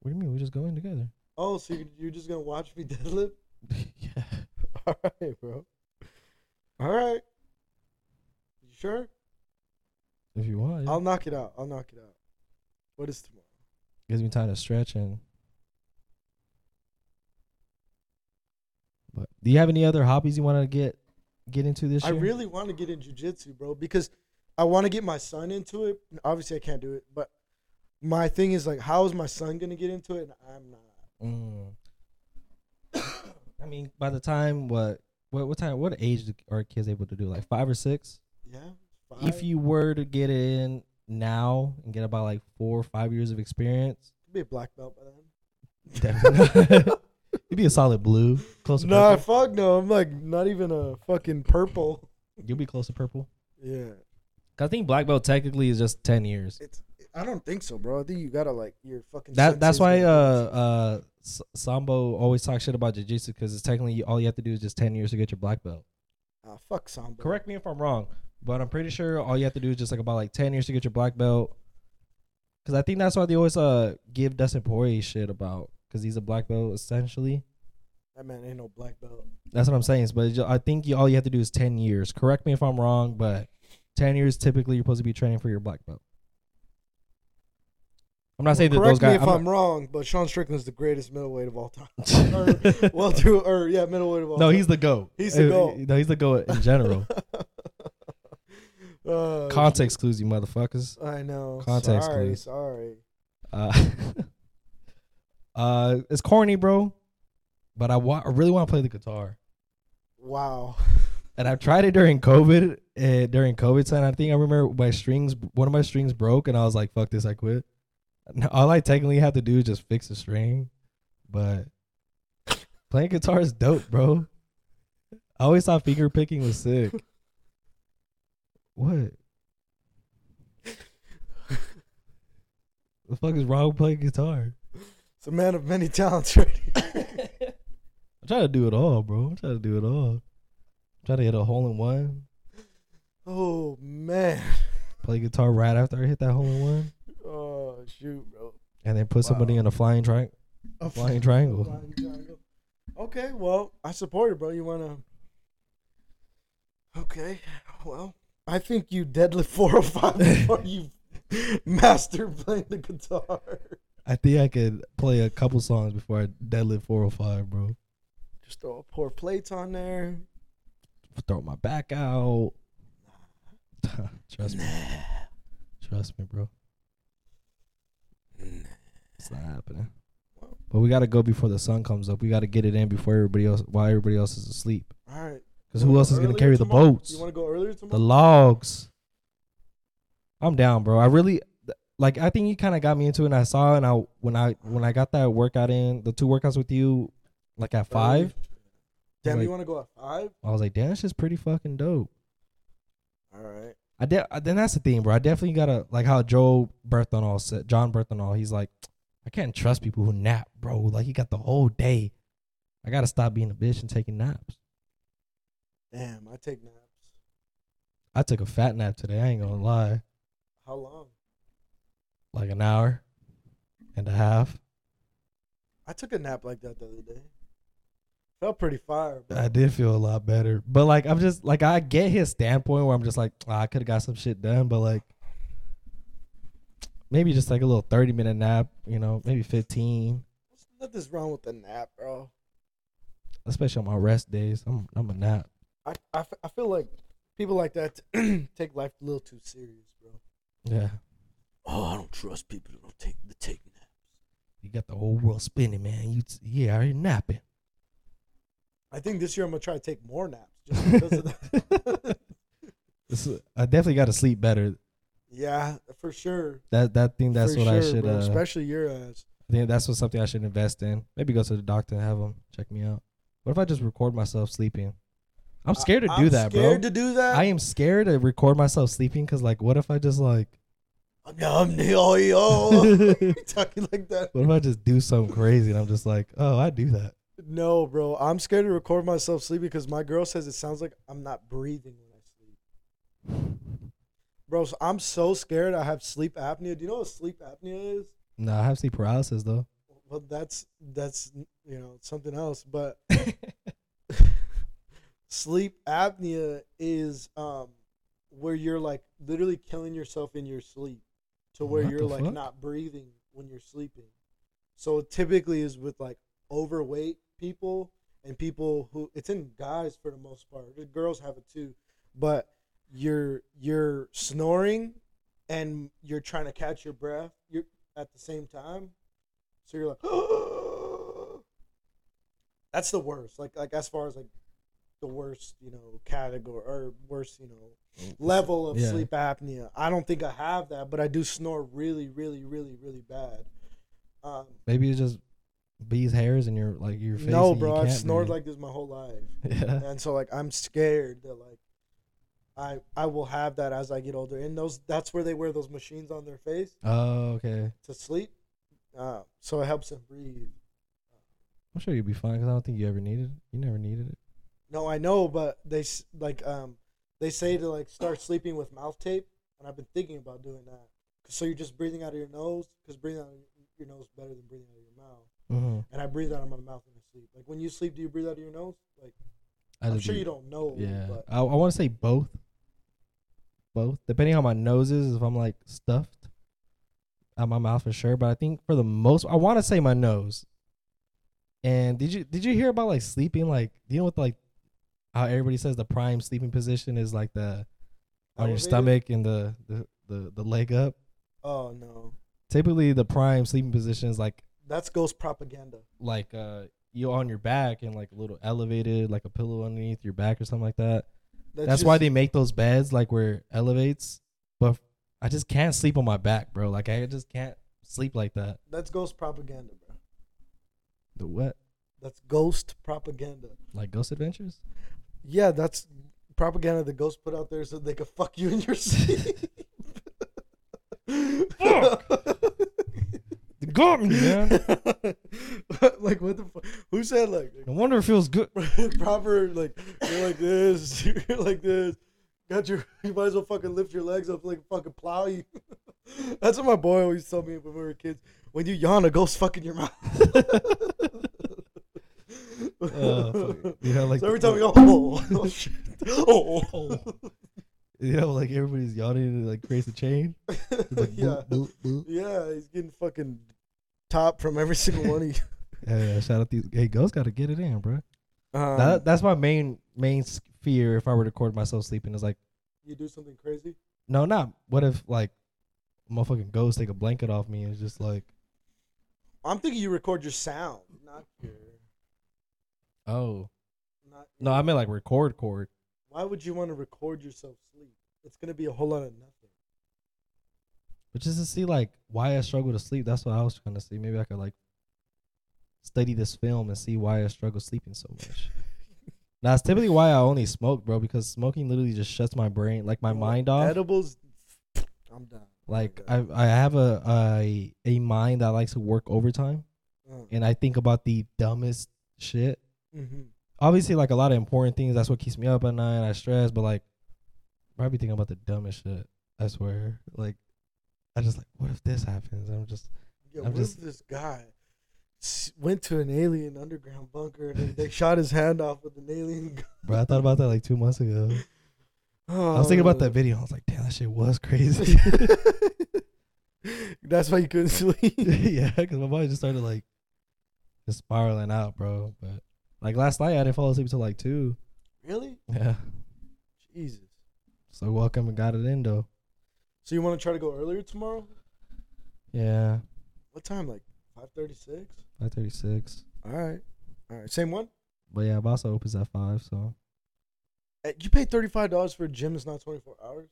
What do you mean? We just go in together. Oh, so you're, you're just gonna watch me deadlift? yeah. All right, bro. All right. Sure? If you want, yeah. I'll knock it out. I'll knock it out. What is tomorrow? gives me time to stretch and. But do you have any other hobbies you want to get get into this year? I really want to get in jujitsu, bro, because I want to get my son into it. Obviously, I can't do it, but my thing is like, how is my son gonna get into it? And I'm not. Mm. I mean, by the time what what what time what age are kids able to do? Like five or six? Yeah. If you were to get in now and get about like four or five years of experience, Could be a black belt by then. definitely you'd be a solid blue, close to Nah, purple. fuck no. I'm like not even a fucking purple. You'll be close to purple. Yeah. I think black belt technically is just ten years. It's. I don't think so, bro. I think you gotta like your fucking. That that's why uh uh S- Sambo always talks shit about jiu-jitsu because it's technically all you have to do is just ten years to get your black belt. Ah, fuck Sambo. Correct me if I'm wrong, but I'm pretty sure all you have to do is just like about like ten years to get your black belt. Because I think that's why they always uh give Dustin Poirier shit about because he's a black belt essentially. That man ain't no black belt. That's what I'm saying. But I think you, all you have to do is ten years. Correct me if I'm wrong, but ten years typically you're supposed to be training for your black belt. I'm not saying that those guys. Correct me if I'm I'm, wrong, but Sean Strickland's the greatest middleweight of all time. or, well, do or yeah, middleweight of all no, time. he's the goat. He's the Uh, GOAT. No, he's the goat in general. Uh, Context clues, you motherfuckers. I know. Context sorry, clues. sorry. Uh, uh, it's corny, bro. But I, wa- I really want to play the guitar, Wow. and I tried it during COVID. Uh, during COVID time, I think I remember my strings. One of my strings broke, and I was like, "Fuck this!" I quit. All I technically have to do is just fix the string, but playing guitar is dope, bro. I always thought finger picking was sick. What? the fuck is wrong playing guitar? It's a man of many talents, right? I'm trying to do it all, bro. I'm trying to do it all. I'm trying to hit a hole in one. oh man. Play guitar right after I hit that hole in one, Oh shoot, bro. and then put somebody in a flying triangle. A Flying triangle. Flying triangle. Okay, well, I support it, bro. You wanna? Okay, well, I think you deadlift 405 before you master playing the guitar. I think I could play a couple songs before I deadlift 405, bro. Just throw a poor plates on there. throw my back out. Trust me. Trust me, bro. It's not happening. But we gotta go before the sun comes up. We gotta get it in before everybody else, while everybody else is asleep. All right. Because who else is gonna Earlier carry the boats, You want to go earlier the logs? I'm down, bro. I really like. I think you kind of got me into it. and I saw, and I when I when I got that workout in, the two workouts with you, like at five, Damn, like- you want to go at five? I was like, damn, that's just pretty fucking dope. All right. I de- then that's the thing, bro. I definitely gotta like how Joe Bernthal said, John Bernthal. He's like, I can't trust people who nap, bro. Like he got the whole day. I gotta stop being a bitch and taking naps. Damn, I take naps. I took a fat nap today. I ain't gonna lie, How long? like an hour and a half. I took a nap like that the other day. Felt pretty fire. Bro. I did feel a lot better, but like I'm just like I get his standpoint where I'm just like "Ah, I could have got some shit done, but like maybe just like a little 30 minute nap, you know, maybe 15, Nothing's wrong with the nap, bro. especially on my rest days. I'm I'm a nap. I, I, f- I feel like people like that take life a little too serious, bro. Yeah. Oh, I don't trust people who don't take the take naps. You got the whole world spinning, man. You yeah, are you napping? I think this year I'm gonna try to take more naps just because of that. This I definitely got to sleep better. yeah, for sure. That that thing that's For what I should. Uh, especially your ass. I think that's what something I should invest in. Maybe go to the doctor and have them check me out. What if I just record myself sleeping? I'm scared to do I'm that, bro. Scared to do that. I am scared to record myself sleeping because, like, what if I just like, I'm oh yo. talking like that. what if I just do something crazy and I'm just like, oh, I do that. No, bro. I'm scared to record myself sleeping because my girl says it sounds like I'm not breathing when I sleep. Bro, so I'm so scared I have sleep apnea. Do you know what sleep apnea is? No, I have sleep paralysis though. Well, that's that's you know something else. But sleep apnea is um where you're like literally killing yourself in your sleep to where What you're like fuck? not breathing when you're sleeping. So it typically is with like overweight people and people who it's in guys for the most part. The girls have it too. But you're you're snoring and you're trying to catch your breath you're at the same time. So you're like That's the worst. Like like as far as like the worst, you know, category or worst, you know, level of Yeah. sleep apnea. I don't think I have that, but I do snore really, really, really, really bad. Um, Maybe it's just bees hairs in your like your face. no, bro, I've snored like this my whole life, yeah. and so like I'm scared that like I I will have that as I get older. And those that's where they wear those machines on their face Oh, okay. to sleep, uh, so it helps them breathe. I'm sure you'll be fine because I don't think you ever needed it. You never needed it. No, I know, but they s- like um they say to like start sleeping with mouth tape, and I've been thinking about doing that. So you're just breathing out of your nose, because breathing out of your nose is better than breathing out of your mouth. Mm-hmm. And I breathe out of my mouth when I sleep. Like when you sleep, do you breathe out of your nose? Like I I'm sure you don't know. Yeah, But I, I want to say both. Both, depending on my nose is, if I'm like stuffed, out my mouth for sure. But I think for the most, I want to say my nose. And did you did you hear about like sleeping like you know what like how everybody says the prime sleeping position is like the on your stomach and the, the the the leg up. Oh no, Typically, the prime sleeping position is like that's ghost propaganda. like uh you on your back and like a little elevated, like a pillow underneath your back or something like that. That's, why just- they make those beds like where it elevates. But I just can't sleep on my back, bro. Like I just can't sleep like that. That's ghost propaganda, bro. The what? That's ghost propaganda. Like Ghost Adventures? Yeah, that's propaganda the ghosts put out there so they could fuck you in your sleep. They got me, man. like what the fuck? Who said like No wonder it feels good. proper like you're like this, you're like this. Got your you might as well fucking lift your legs up like fucking plow you. That's what my boy always told me when we were kids. When you yawn, a ghost fucking your mouth. Uh. You know, like so every time we go, oh, oh shit, oh, You know, like everybody's yawning and like creates a chain. Like, yeah, boop, boop, boop. yeah, he's getting fucking top from every single one of you. Yeah, yeah, shout out these. Hey, Ghost got to get it in, bro. Um, that that's my main main fear if I were to record myself sleeping is like you do something crazy. no not what if like motherfucking ghost take a blanket off me and it's just like I'm thinking you record your sound, not your. Oh Not no I meant like record cord Why would you want to record yourself sleep? It's gonna be a whole lot of nothing. but just to see like why I struggle to sleep that's what I was trying to see maybe I could like study this film and see why I struggle sleeping so much. Now, that's typically why I only smoke, bro, because smoking literally just shuts my brain, like my You mind off. Edibles. I'm done. Like I, I have a, a a mind that likes to work overtime, done. and I think about the dumbest shit. Mhm. Obviously, like a lot of important things. That's what keeps me up at night. I stress, but like, I be thinking about the dumbest shit. I swear, like, I just like, what if this happens? I'm just, Yo, I'm what just- if this guy went to an alien underground bunker and they shot his hand off with an alien gun? bro. I thought about that like two months ago. I was thinking about Oh. that video. I was like, damn, that shit was crazy. That's why you couldn't sleep. yeah, because my body just started like just spiraling out, bro. But like last night, I didn't fall asleep until like two. really? Yeah. Jesus. So welcome and got it in though. So you want to try to go earlier tomorrow? Yeah. What time? Like five thirty-six. Five thirty six. All right. All right. Same one. But yeah, Vasa opens at five, so Eh, You pay thirty-five dollars for a gym that's not twenty-four hours.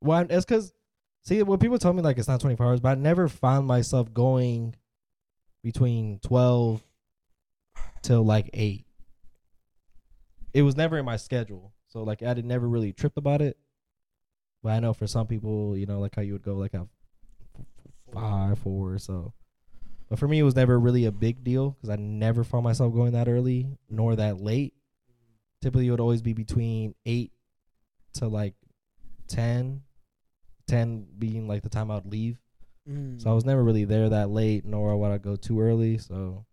well, it's because see when people tell me like it's not twenty four hours, but I never found myself going between twelve till like eight. It was never in my schedule, so like I did never really tripped about it. But I know for some people, you know, like how you would go like a five, four, or so. But for me, it was never really a big deal because I never found myself going that early nor that late. Typically, it would always be between eight to like 10, 10 being like the time I would leave. Mm. So I was never really there that late, nor would I go too early. So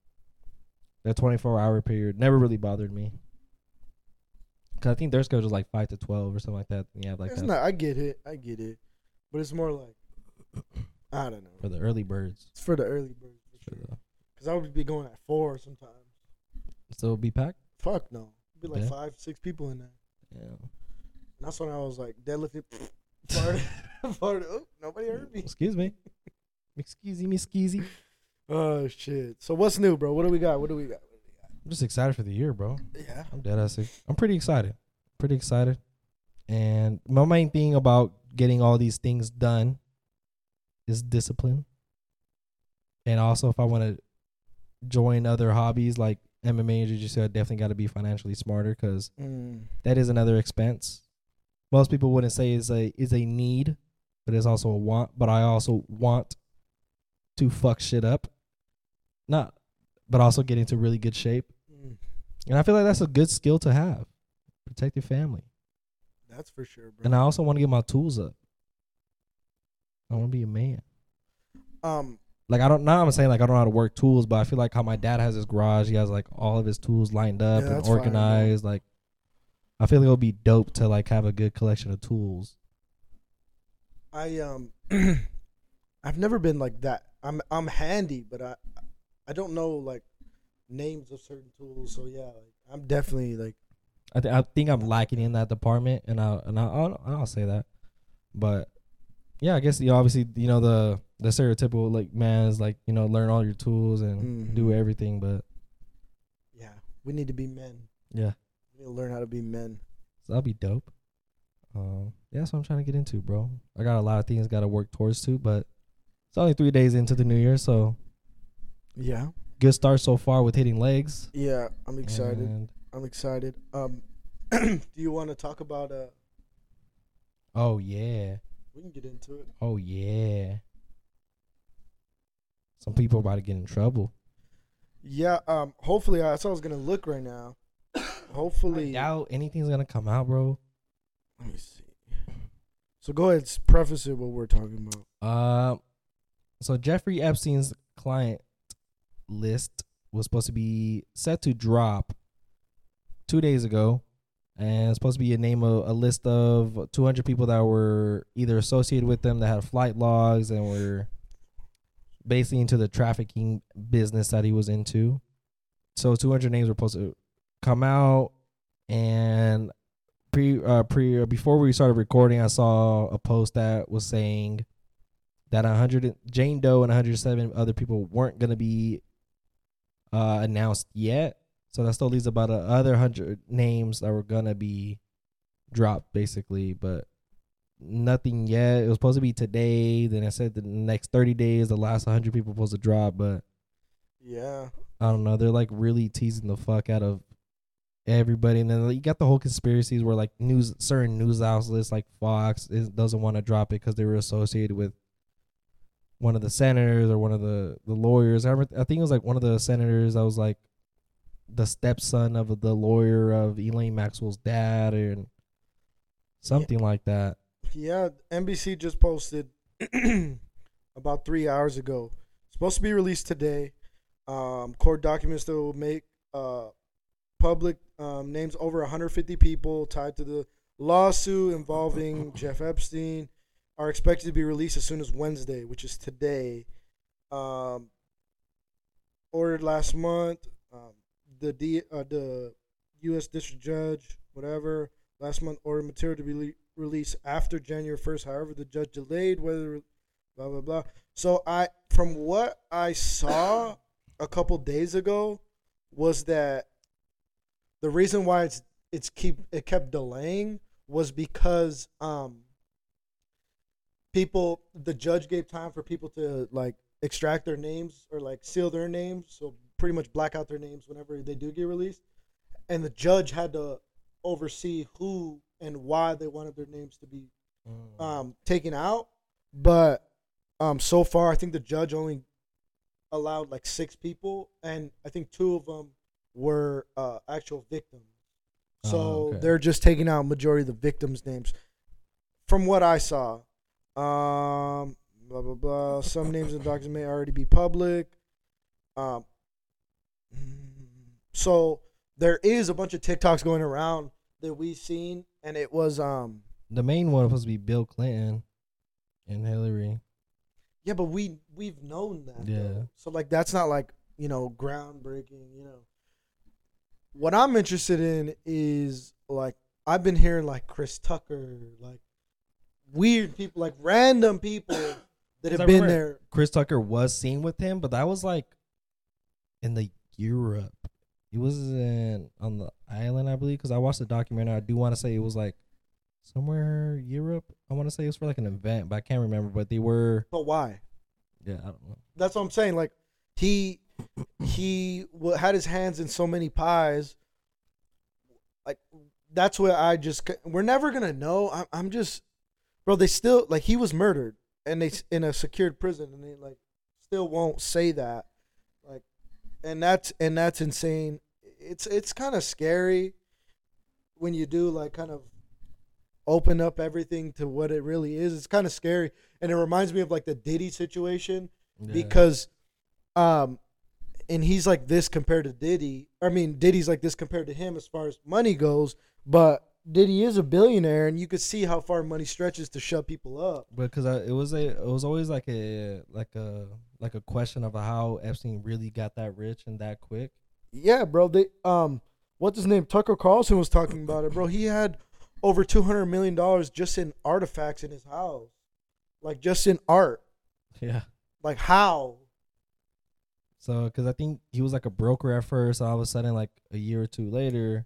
that 24 hour period never really bothered me. Cause I think their schedule is like 5 to 12 or something like that. Yeah, like it's that not. I get it. I get it. But it's more like I don't know. for the early birds. It's for the early birds for sure. Because I would be going at four sometimes. so it'll be packed? Fuck no. It'd be like Yeah. five, six people in there. Yeah. And that's when I was like deadlifting. farted, farted. Oh, nobody heard me. Excuse me. Excuse me, skeezy. Oh shit. So what's new, bro? What do we got? What do we got? I'm just excited for the year, bro. Yeah. I'm dead ass. ex- I'm pretty excited. Pretty excited. And my main thing about getting all these things done is discipline. And also, if I want to join other hobbies like MMA and jiu-jitsu, I definitely got to be financially smarter because Mm. that is another expense. Most people wouldn't say is a is a need, but it's also a want. But I also want to fuck shit up, not, but also get into really good shape. Mm. And I feel like that's a good skill to have. Protect your family. That's for sure, bro. And I also want to get my tools up. I want to be a man. um. Like I don't now I'm saying like I don't know how to work tools, but I feel like how my dad has his garage, he has like all of his tools lined up Yeah, and organized. like I feel like it'll be dope to like have a good collection of tools. I um. I've never been like that. I'm I'm handy, but I I don't know like names of certain tools. So yeah, like, I'm definitely like I, th- I think I'm lacking in that department, and I and I, I'll, I'll say that. But yeah, I guess you know, obviously you know the the stereotypical like man is like you know learn all your tools and do Mhm. everything, but yeah. We need to be men. yeah, We need to learn how to be men. so that'll be dope. Um, yeah, that's what I'm trying to get into, bro. I got a lot of things got to work towards too, but it's only three days into the new year, so Yeah. good start so far with hitting legs. Yeah. I'm excited. And- I'm excited. Um. do you want to talk about uh? oh yeah, We can get into it. oh yeah. Some people about to get in trouble. Yeah. Um. Hopefully, that's how I was gonna look right now. Hopefully. I doubt anything's gonna come out, bro. Let me see. So go ahead, preface it what we're talking about. Uh, so Jeffrey Epstein's client list was supposed to be set to drop two days ago, and it's supposed to be a name of a list of 200 people that were either associated with them that had flight logs and were basically into the trafficking business that he was into. So 200 names were supposed to come out and pre uh pre uh, before we started recording, I saw a post that was saying that 100 Jane Doe and 107 other people weren't gonna be uh announced yet. So that still leaves about a other hundred names that were gonna be dropped, basically, but nothing yet. It was supposed to be today. Then I said the next 30 days, the last 100 people supposed to drop, but Yeah. I don't know. They're like really teasing the fuck out of everybody, and then you got the whole conspiracies where like news, certain news outlets like Fox is, doesn't want to drop it because they were associated with one of the senators or one of the the lawyers. I, remember, I think it was like one of the senators I was like the stepson of the lawyer of Ghislaine Maxwell's dad, and something like that. Yeah, NBC just posted about three hours ago. Supposed to be released today. Um, court documents that will make uh, public um, names over 150 people tied to the lawsuit involving Jeff Epstein are expected to be released as soon as Wednesday, which is today. Um, ordered last month. Um, the D, uh, the U.S. District Judge, whatever, last month ordered material to be le- released after January 1st. However, the judge delayed whether blah blah blah. So I, from what I saw a couple days ago, was that the reason why it's it's keep it kept delaying was because um people the judge gave time for people to like extract their names or like seal their names so pretty much black out their names whenever they do get released. And the judge had to oversee who and why they wanted their names to be um taken out. But um so far i think the judge only allowed like six people and i think two of them were uh actual victims. So Oh, okay. they're just taking out majority of the victims names. From what i saw um blah blah blah some names and documents may already be public um so there is a bunch of tiktoks going around that we've seen and it was um The main one was supposed to be Bill Clinton and Hillary. Yeah, but we we've known that. Yeah. though. So like that's not like you know groundbreaking. You know. What I'm interested in is like I've been hearing like Chris Tucker, like weird people, like random people that have I been there. Chris Tucker was seen with him, but that was like in the Europe. He was in on the island, I believe, because I watched the documentary. I do want to say it was like somewhere Europe. I want to say it was for like an event, but I can't remember. But they were, But why? yeah, I don't know. That's what I'm saying. Like he he had his hands in so many pies. Like that's what I just we're never gonna know. I'm I'm just bro. They still like he was murdered and they in a secured prison and they like still won't say that. Like, and that's and that's insane. It's it's kind of scary when you do like kind of open up everything to what it really is. It's kind of scary, and it reminds me of like the Diddy situation Yeah. because um and he's like this compared to Diddy. I mean, Diddy's like this compared to him as far as money goes, but Diddy is a billionaire and you could see how far money stretches to shut people up. because it was a it was always like a like a like a question of how Epstein really got that rich and that quick. Yeah, bro. They um what's his name? Tucker Carlson was talking about it, bro. He had over 200 million dollars just in artifacts in his house. Like just in art. Yeah. Like how? So, because I think he was like a broker at first, all of a sudden, like a year or two later,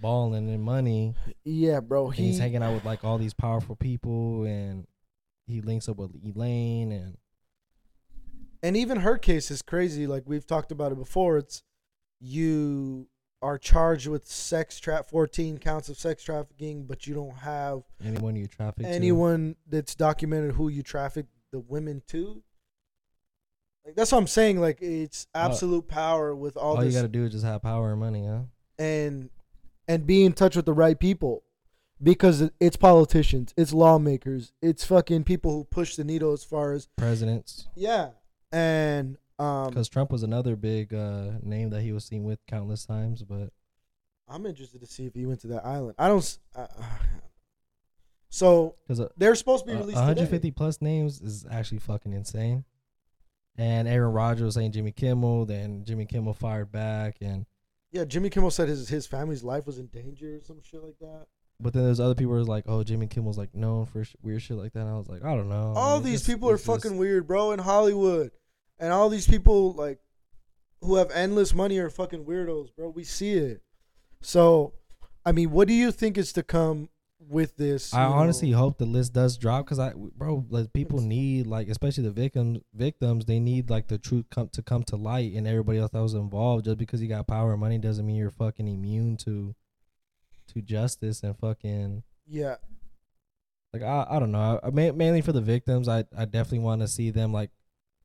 balling in money, Yeah, bro. and he's hanging out with like all these powerful people, and he links up with Ghislaine, and and even her case is crazy. Like we've talked about it before. It's you are charged with sex trap 14 counts of sex trafficking, but you don't have anyone you traffic to. anyone that's documented who you traffic the women to. Like that's what I'm saying. Like it's absolute power with all, all you gotta do is just have power and money, huh? and and be in touch with the right people because it's politicians, it's lawmakers, it's fucking people who push the needle as far as Presidents, yeah. And um because Trump was another big uh, name that he was seen with countless times, but I'm interested to see if he went to that island. I don't. Uh, so because they're supposed to be Uh, released 150 today. plus names is actually fucking insane. And Aaron Rodgers was saying Jimmy Kimmel, then Jimmy Kimmel fired back, and Yeah, Jimmy Kimmel said his his family's life was in danger or some shit like that. But then there's other people who was like, "Oh, Jimmy Kimmel's like known for sh- weird shit like that." And I was like, I don't know. I all mean, these it's- people are just- fucking weird, bro, in Hollywood, and all these people like who have endless money are fucking weirdos, bro. We see it. So, I mean, what do you think is to come with this? I know? honestly hope the list does drop because I, bro, like people need like, especially the victims, victims, they need like the truth come to come to light, and everybody else that was involved. Just because you got power and money doesn't mean you're fucking immune to, to justice and fucking yeah, like I, I don't know. I, I mainly for the victims, I, I definitely want to see them like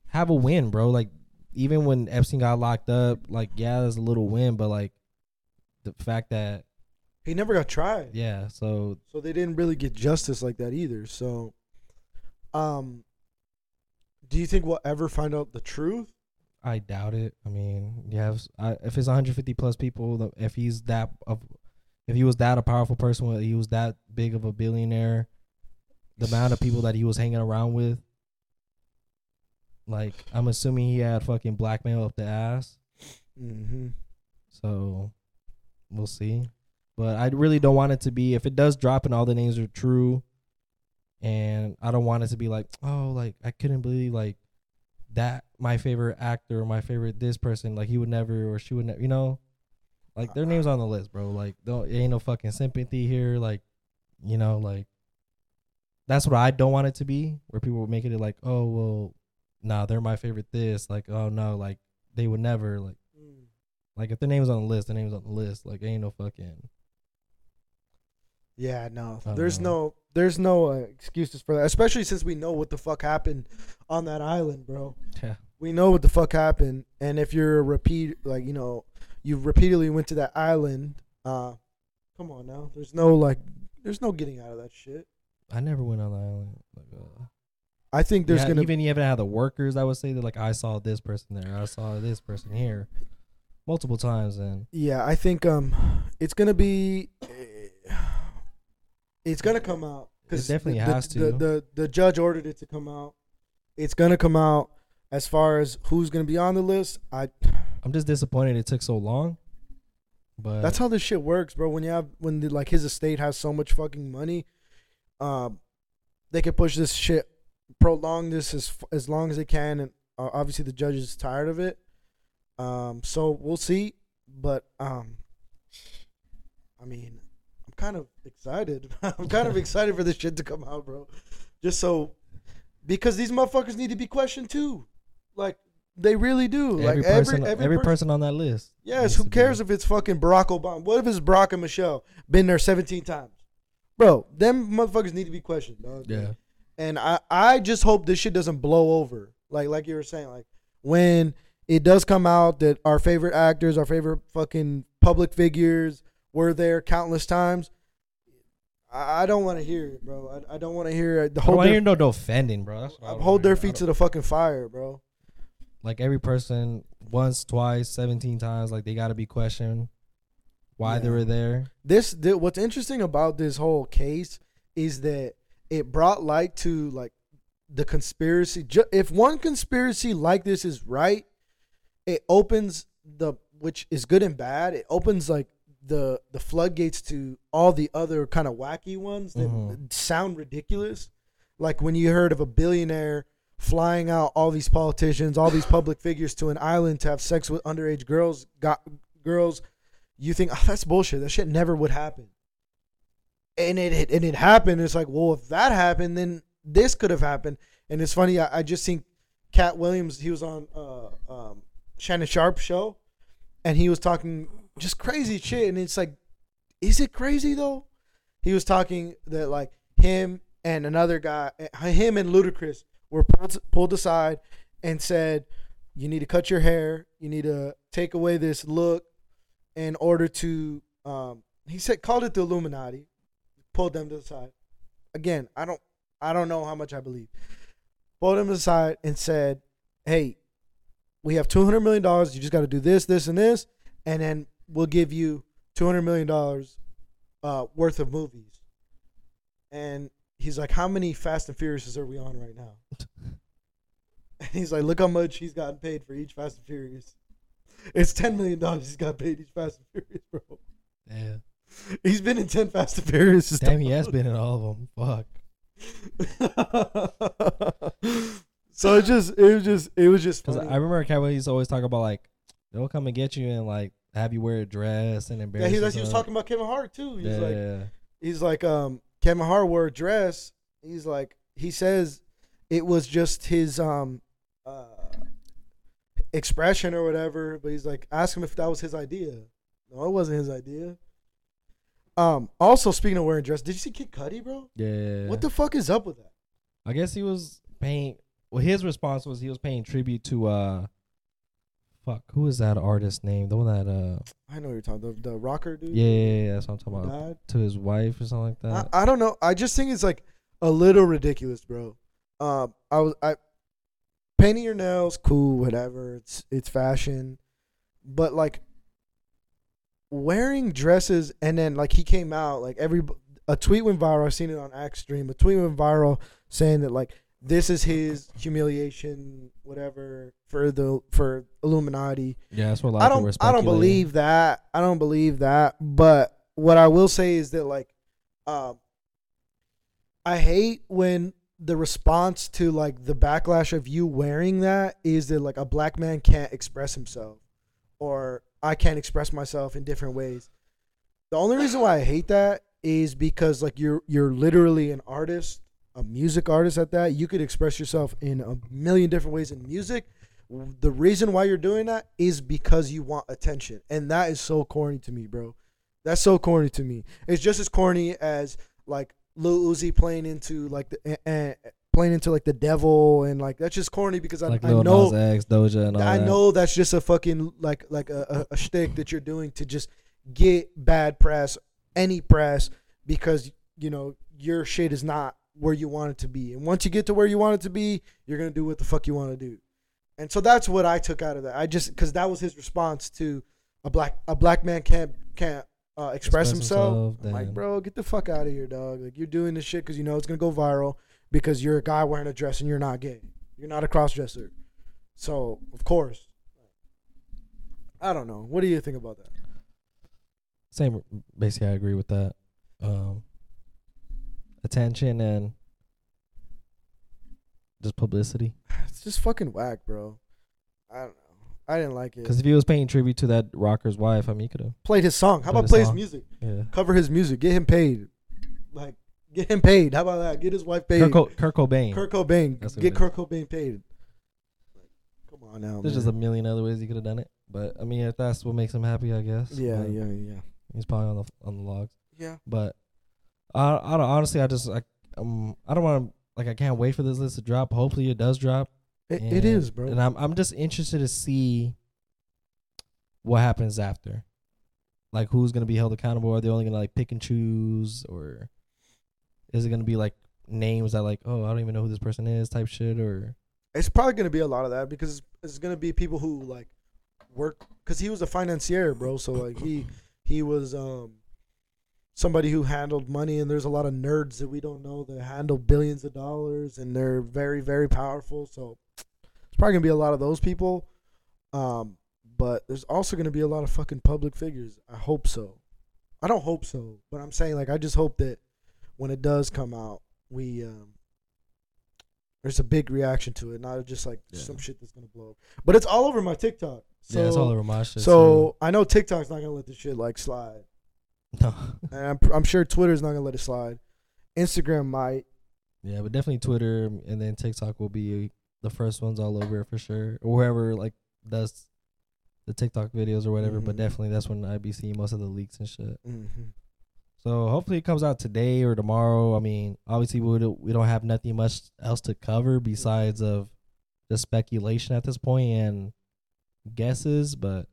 have a win, bro. Like even when Epstein got locked up, like yeah, there's a little win, but like the fact that he never got tried. yeah, so so they didn't really get justice like that either. So, um, do you think we'll ever find out the truth? I doubt it. I mean, you have I, if it's 150 plus people, if he's that of, if he was that a powerful person, he was that big of a billionaire, the amount of people that he was hanging around with, like I'm assuming he had fucking blackmail up the ass. Mm-hmm. So we'll see. But I really don't want it to be if it does drop and all the names are true, and I don't want it to be like, oh, like I couldn't believe like that my favorite actor or my favorite this person like he would never or she would never, you know, like their names on the list, bro. Like don't it ain't no fucking sympathy here, like you know, like that's what I don't want it to be, where people would make it like, oh well, nah, they're my favorite this, like oh no, like they would never like. Mm. Like if their name's on the list, their name's on the list. Like ain't no fucking. Yeah, no, there's know. no, there's no uh, excuses for that. Especially since we know what the fuck happened on that island, bro. Yeah. We know what the fuck happened, and if you're a repeat, like you know, you repeatedly went to that island. Uh, come on now, there's no like, there's no getting out of that shit. I never went on the island. Like, uh, I think there's yeah, gonna even even have the workers. I would say that like I saw this person there, I saw this person here, multiple times, and Yeah, I think um, it's gonna be, eh, it's gonna come out It definitely the, has to. The, the the judge ordered it to come out. It's gonna come out. As far as who's gonna be on the list, I I'm just disappointed it took so long. But that's how this shit works, bro. When you have when the, like his estate has so much fucking money, um, they can push this shit, prolong this as as long as they can, and uh, obviously the judge is tired of it. Um, so we'll see, but um, I mean, kind of excited. I'm kind of excited for this shit to come out, bro. Just so because these motherfuckers need to be questioned too, like they really do. every like person, every every, per- person on that list. Yes, who cares if it's fucking Barack Obama? What if it's Barack and Michelle? Been there 17 times. Bro, them motherfuckers need to be questioned, dog. Yeah, And I, I just hope this shit doesn't blow over. Like like you were saying, like when it does come out that our favorite actors, our favorite fucking public figures were there countless times. I, I don't want to hear it, bro. I, I don't want to hear it. The I don't want to their, hear no defending, bro. That's what I hold their feet to the fucking fire, bro. like every person once, twice, seventeen times. Like they got to be questioned why they were there. this the, what's interesting about this whole case is that it brought light to like the conspiracy Ju- if one conspiracy like this is right it opens the which is good and bad it opens like the the floodgates to all the other kind of wacky ones that Mhm. sound ridiculous like when you heard of a billionaire flying out all these politicians all these public figures to an island to have sex with underage girls got girls you think oh, that's bullshit. That shit never would happen. And it, it and it happened. It's like, well, if that happened, then this could have happened. And it's funny. I, I just seen Katt Williams. He was on uh, um, Shannon Sharpe show, and he was talking just crazy shit. And it's like, is it crazy though? He was talking that like him and another guy, him and Ludacris were pulled pulled aside and said, "You need to cut your hair. You need to take away this look." in order to um he said called it the Illuminati, pulled them to the side. Again, I don't I don't know how much I believe. Pulled them to the side and said, Hey, we have two hundred million dollars, you just gotta do this, this, and this, and then we'll give you two hundred million dollars uh worth of movies. And he's like, How many Fast and Furious are we on right now? And he's like, Look how much he's gotten paid for each Fast and Furious. It's ten million dollars he's got paid. He's Fast and Furious, bro. Yeah. He's been in ten Fast and Furious. Damn, he has been in all of them. Fuck. so it just, it was just, it was just. Because Funny. I remember Cowboy used to always talk about like they'll come and get you and like have you wear a dress and yeah, embarrass. he, he was talking about Kevin Hart too. He's yeah, like, he's like, um, Kevin Hart wore a dress. He's like, he says it was just his um, uh, expression or whatever. But he's like, ask him if that was his idea. No, it wasn't his idea. Um. Also, speaking of wearing dress, did you see Kid Cudi, bro? yeah. What the fuck is up with that? I guess he was paying. Well, his response was he was paying tribute to uh, fuck, who is that artist name? The one that uh, I know you're talking. The, the rocker dude. yeah, yeah, yeah, that's what I'm talking about. died. To his wife or something like that. I, I don't know. I just think it's like a little ridiculous, bro. Um, I was I painting your nails, cool, whatever. It's it's fashion, but like wearing dresses and then like he came out like every a tweet went viral. I've seen it on Axe Stream. A tweet went viral saying that like this is his humiliation, whatever for the for Illuminati. yeah, that's what a lot I of people don't were I don't believe that. I don't believe that. But what I will say is that like um I hate when the response to like the backlash of you wearing that is that like a black man can't express himself or I can't express myself in different ways. The only reason why I hate that is because like you're you're literally an artist, a music artist at that. You could express yourself in a million different ways in music. The reason why you're doing that is because you want attention. And that is so corny to me, bro. That's so corny to me. It's just as corny as like Lil Uzi playing into like the uh, playing into like the devil and like that's just corny because I, Like I know X, Doja, and all I that. know that's just a fucking like like a, a, a shtick that you're doing to just get bad press, any press, because you know your shit is not where you want it to be. And once you get to where you want it to be, you're gonna do what the fuck you want to do. And so that's what I took out of that. I just because that was his response to a black a black man can't can't uh, express, Express himself. himself, I'm like, bro, get the fuck out of here, dog. Like you're doing this shit because you know it's gonna go viral because you're a guy wearing a dress and you're not gay. You're not a crossdresser. So of course, I don't know. What do you think about that? Same, basically, I agree with that. Um, attention and just publicity. It's just fucking whack, bro. I don't know. I didn't like it. Because if he was paying tribute to that rocker's wife, I mean, he could have. Played his song. How about his play his music? Yeah. Cover his music. Get him paid. Like get him paid. How about that? Get his wife paid. Kurt, Co- Kurt Cobain. Kurt Cobain. That's Get Kurt Cobain paid. Like, come on now, There's man. just a million other ways he could have done it. But I mean, if that's what makes him happy, I guess. yeah, yeah, yeah, He's probably on the on the logs. yeah. But I, I don't honestly, I just I um I don't want to like I can't wait for this list to drop. Hopefully, it does drop. It, And- it is, bro. And I'm I'm just interested to see what happens after. Like who's gonna be held accountable? Are they only gonna like pick and choose, or is it gonna be like names that like oh I don't even know who this person is type shit or it's probably gonna be a lot of that because it's, it's gonna be people who like work because he was a financier, bro. So like he he was um somebody who handled money, and there's a lot of nerds that we don't know that handle billions of dollars, and they're very very powerful. So it's probably gonna be a lot of those people. Um, but there's also gonna be a lot of fucking public figures. I hope so. I don't hope so, but I'm saying like I just hope that when it does come out, we um there's a big reaction to it, not just like Yeah. some shit that's gonna blow up. But it's all over my TikTok. So yeah, it's all over my shit. so I know TikTok's not gonna let this shit like slide, too. No. and I'm I'm sure Twitter's not gonna let it slide. Instagram might. yeah, but definitely Twitter and then TikTok will be the first ones all over for sure. Or whoever like does the TikTok videos or whatever. But Mhm. definitely that's when I'd be seeing most of the leaks and shit. Mm-hmm. So hopefully it comes out today or tomorrow. I mean, obviously we don't, we don't have nothing much else to cover besides of the speculation at this point and guesses. But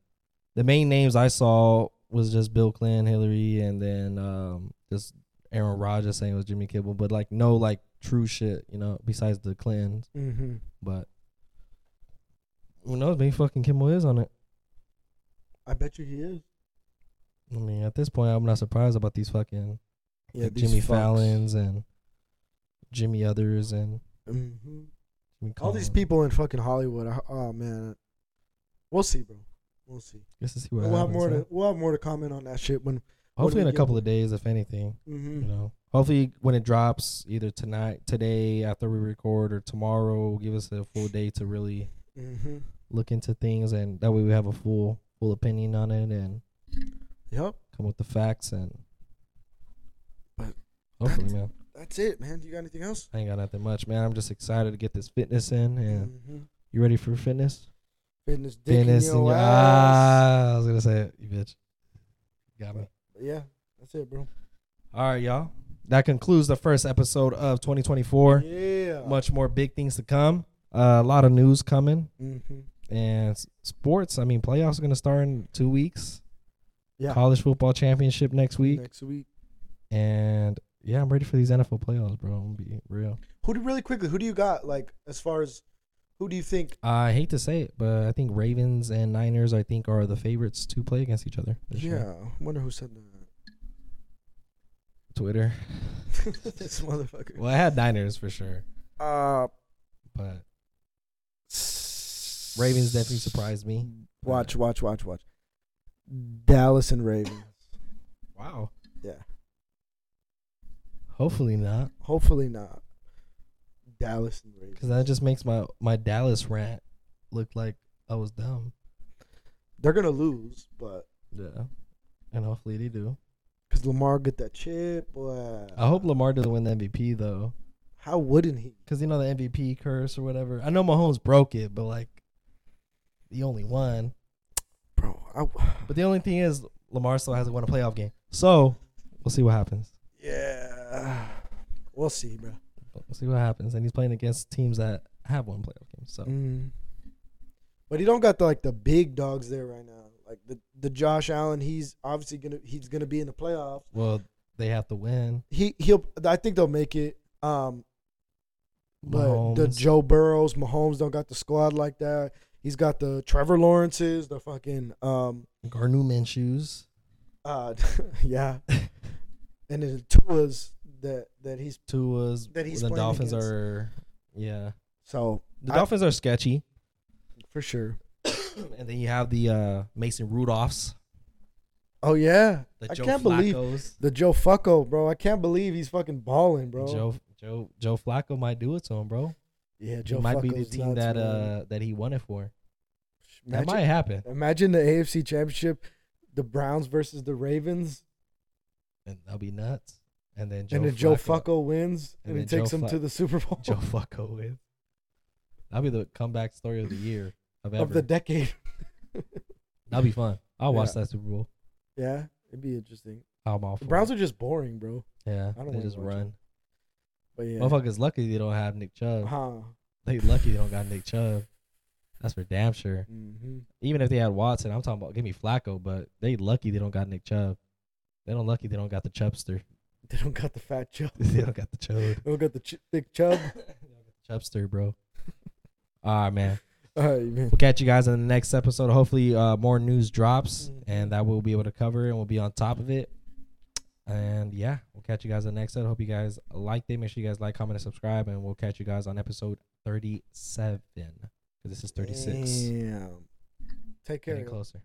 the main names I saw was just Bill Clinton, Hillary, and then um, just Aaron Rodgers saying it was Jimmy Kimmel. But like no like true shit, you know, besides the Clintons. Mm-hmm. But who knows? Maybe fucking Kimmel is on it. I bet you he is. I mean, at this point, I'm not surprised about these fucking Yeah, like these Jimmy fucks. Fallons and Jimmy Others and Mhm. Jimmy All these people in fucking Hollywood. Oh man, we'll see, bro. We'll see. To see what we'll have more huh? to we'll have more to comment on that shit when. Hopefully in a couple of days, if anything. Mm-hmm. You know, hopefully when it drops, either tonight, today after we record, or tomorrow, give us a full day to really Mm-hmm. look into things, and that way we have a full full opinion on it and Yep. come with the facts and. But Hopefully, man. That's it, man. Do you got anything else? I ain't got nothing much, man. I'm just excited to get this fitness in. And Mm-hmm. you ready for fitness? Fitness, dick fitness in in your your ass. ah, I was gonna say it, you bitch. Got me. Yeah, that's it, bro. All right, y'all. That concludes the first episode of 2024. Yeah. Much more big things to come. Uh, a lot of news coming Mm-hmm. and sports. I mean, playoffs are gonna start in two weeks. Yeah. College football championship next week, Next week. and yeah, I'm ready for these NFL playoffs, bro. I'm gonna be real. Who do really quickly? Who do you got? Like as far as who do you think? I hate to say it, but I think Ravens and Niners, I think, are the favorites to play against each other. this year. Yeah. I wonder who said that. Twitter. this motherfucker. Well, I had Niners for sure, Uh, but Ravens definitely surprised me. Watch, watch, watch, watch. Dallas and Ravens. Wow. Yeah. Hopefully not, Hopefully not. Dallas and Ravens. because that just makes my my Dallas rant look like I was dumb. They're gonna lose, but Yeah, and hopefully they do. because Lamar get that chip, boy. I hope Lamar doesn't win the MVP though, How wouldn't he? because you know the MVP curse or whatever. I know Mahomes broke it, but like, the only one. Bro, I, But the only thing is, Lamar still hasn't won a playoff game. So we'll see what happens. yeah. We'll see, bro. We'll see what happens. And he's playing against teams that have won playoff games. So Mm. But he don't got the like the big dogs there right now. Like the the Josh Allen, he's obviously gonna he's gonna be in the playoffs. well, they have to win. He he'll I think they'll make it. Um, but the Joe Burrows, Mahomes don't got the squad like that. He's got the Trevor Lawrences, the fucking um Gardner Minshew's uh yeah, and then the Tua's that that he's Tua's. That he's the playing Dolphins against. are, yeah. so The I- Dolphins are sketchy. for sure. and then you have the uh, Mason Rudolphs, Oh yeah, the I Joe can't believe the Joe Flacco, bro. I can't believe he's fucking balling, bro. Joe Joe Joe Flacco might do it to him, bro. yeah, Joe might be the team that man. uh that he won it for. Imagine, that might happen, imagine the AFC Championship, the Browns versus the Ravens, and that'll be nuts. And then Joe and then Joe Flacco- wins, and and, he takes Joe him Fla- to the Super Bowl Joe Flacco wins. That'll be the comeback story of the year of ever. of the decade. That'll be fun. I'll watch Yeah. that Super Bowl. yeah, it'd be interesting. I'm off. The Browns it. are just boring, bro. yeah, I don't they just run. But yeah, Motherfuckers lucky they don't have Nick Chubb. huh? They lucky they don't got Nick Chubb. That's for damn sure. hmm Even if they had Watson, I'm talking about give me Flacco, but they lucky they don't got Nick Chubb. They don't lucky they don't got the Chubster. They don't got the fat chub. they don't got the Chub. They don't got the ch- thick chub. Chubster, bro. All right, man. All right, man. We'll catch you guys in the next episode. Hopefully, uh, more news drops, Mhm. and that we'll be able to cover, and we'll be on top of it. And yeah, we'll catch you guys in the next episode. Hope you guys liked it. Make sure you guys like, comment, and subscribe, and we'll catch you guys on episode thirty-seven. Because this is thirty-six. Damn. Take care. Getting y'all. closer.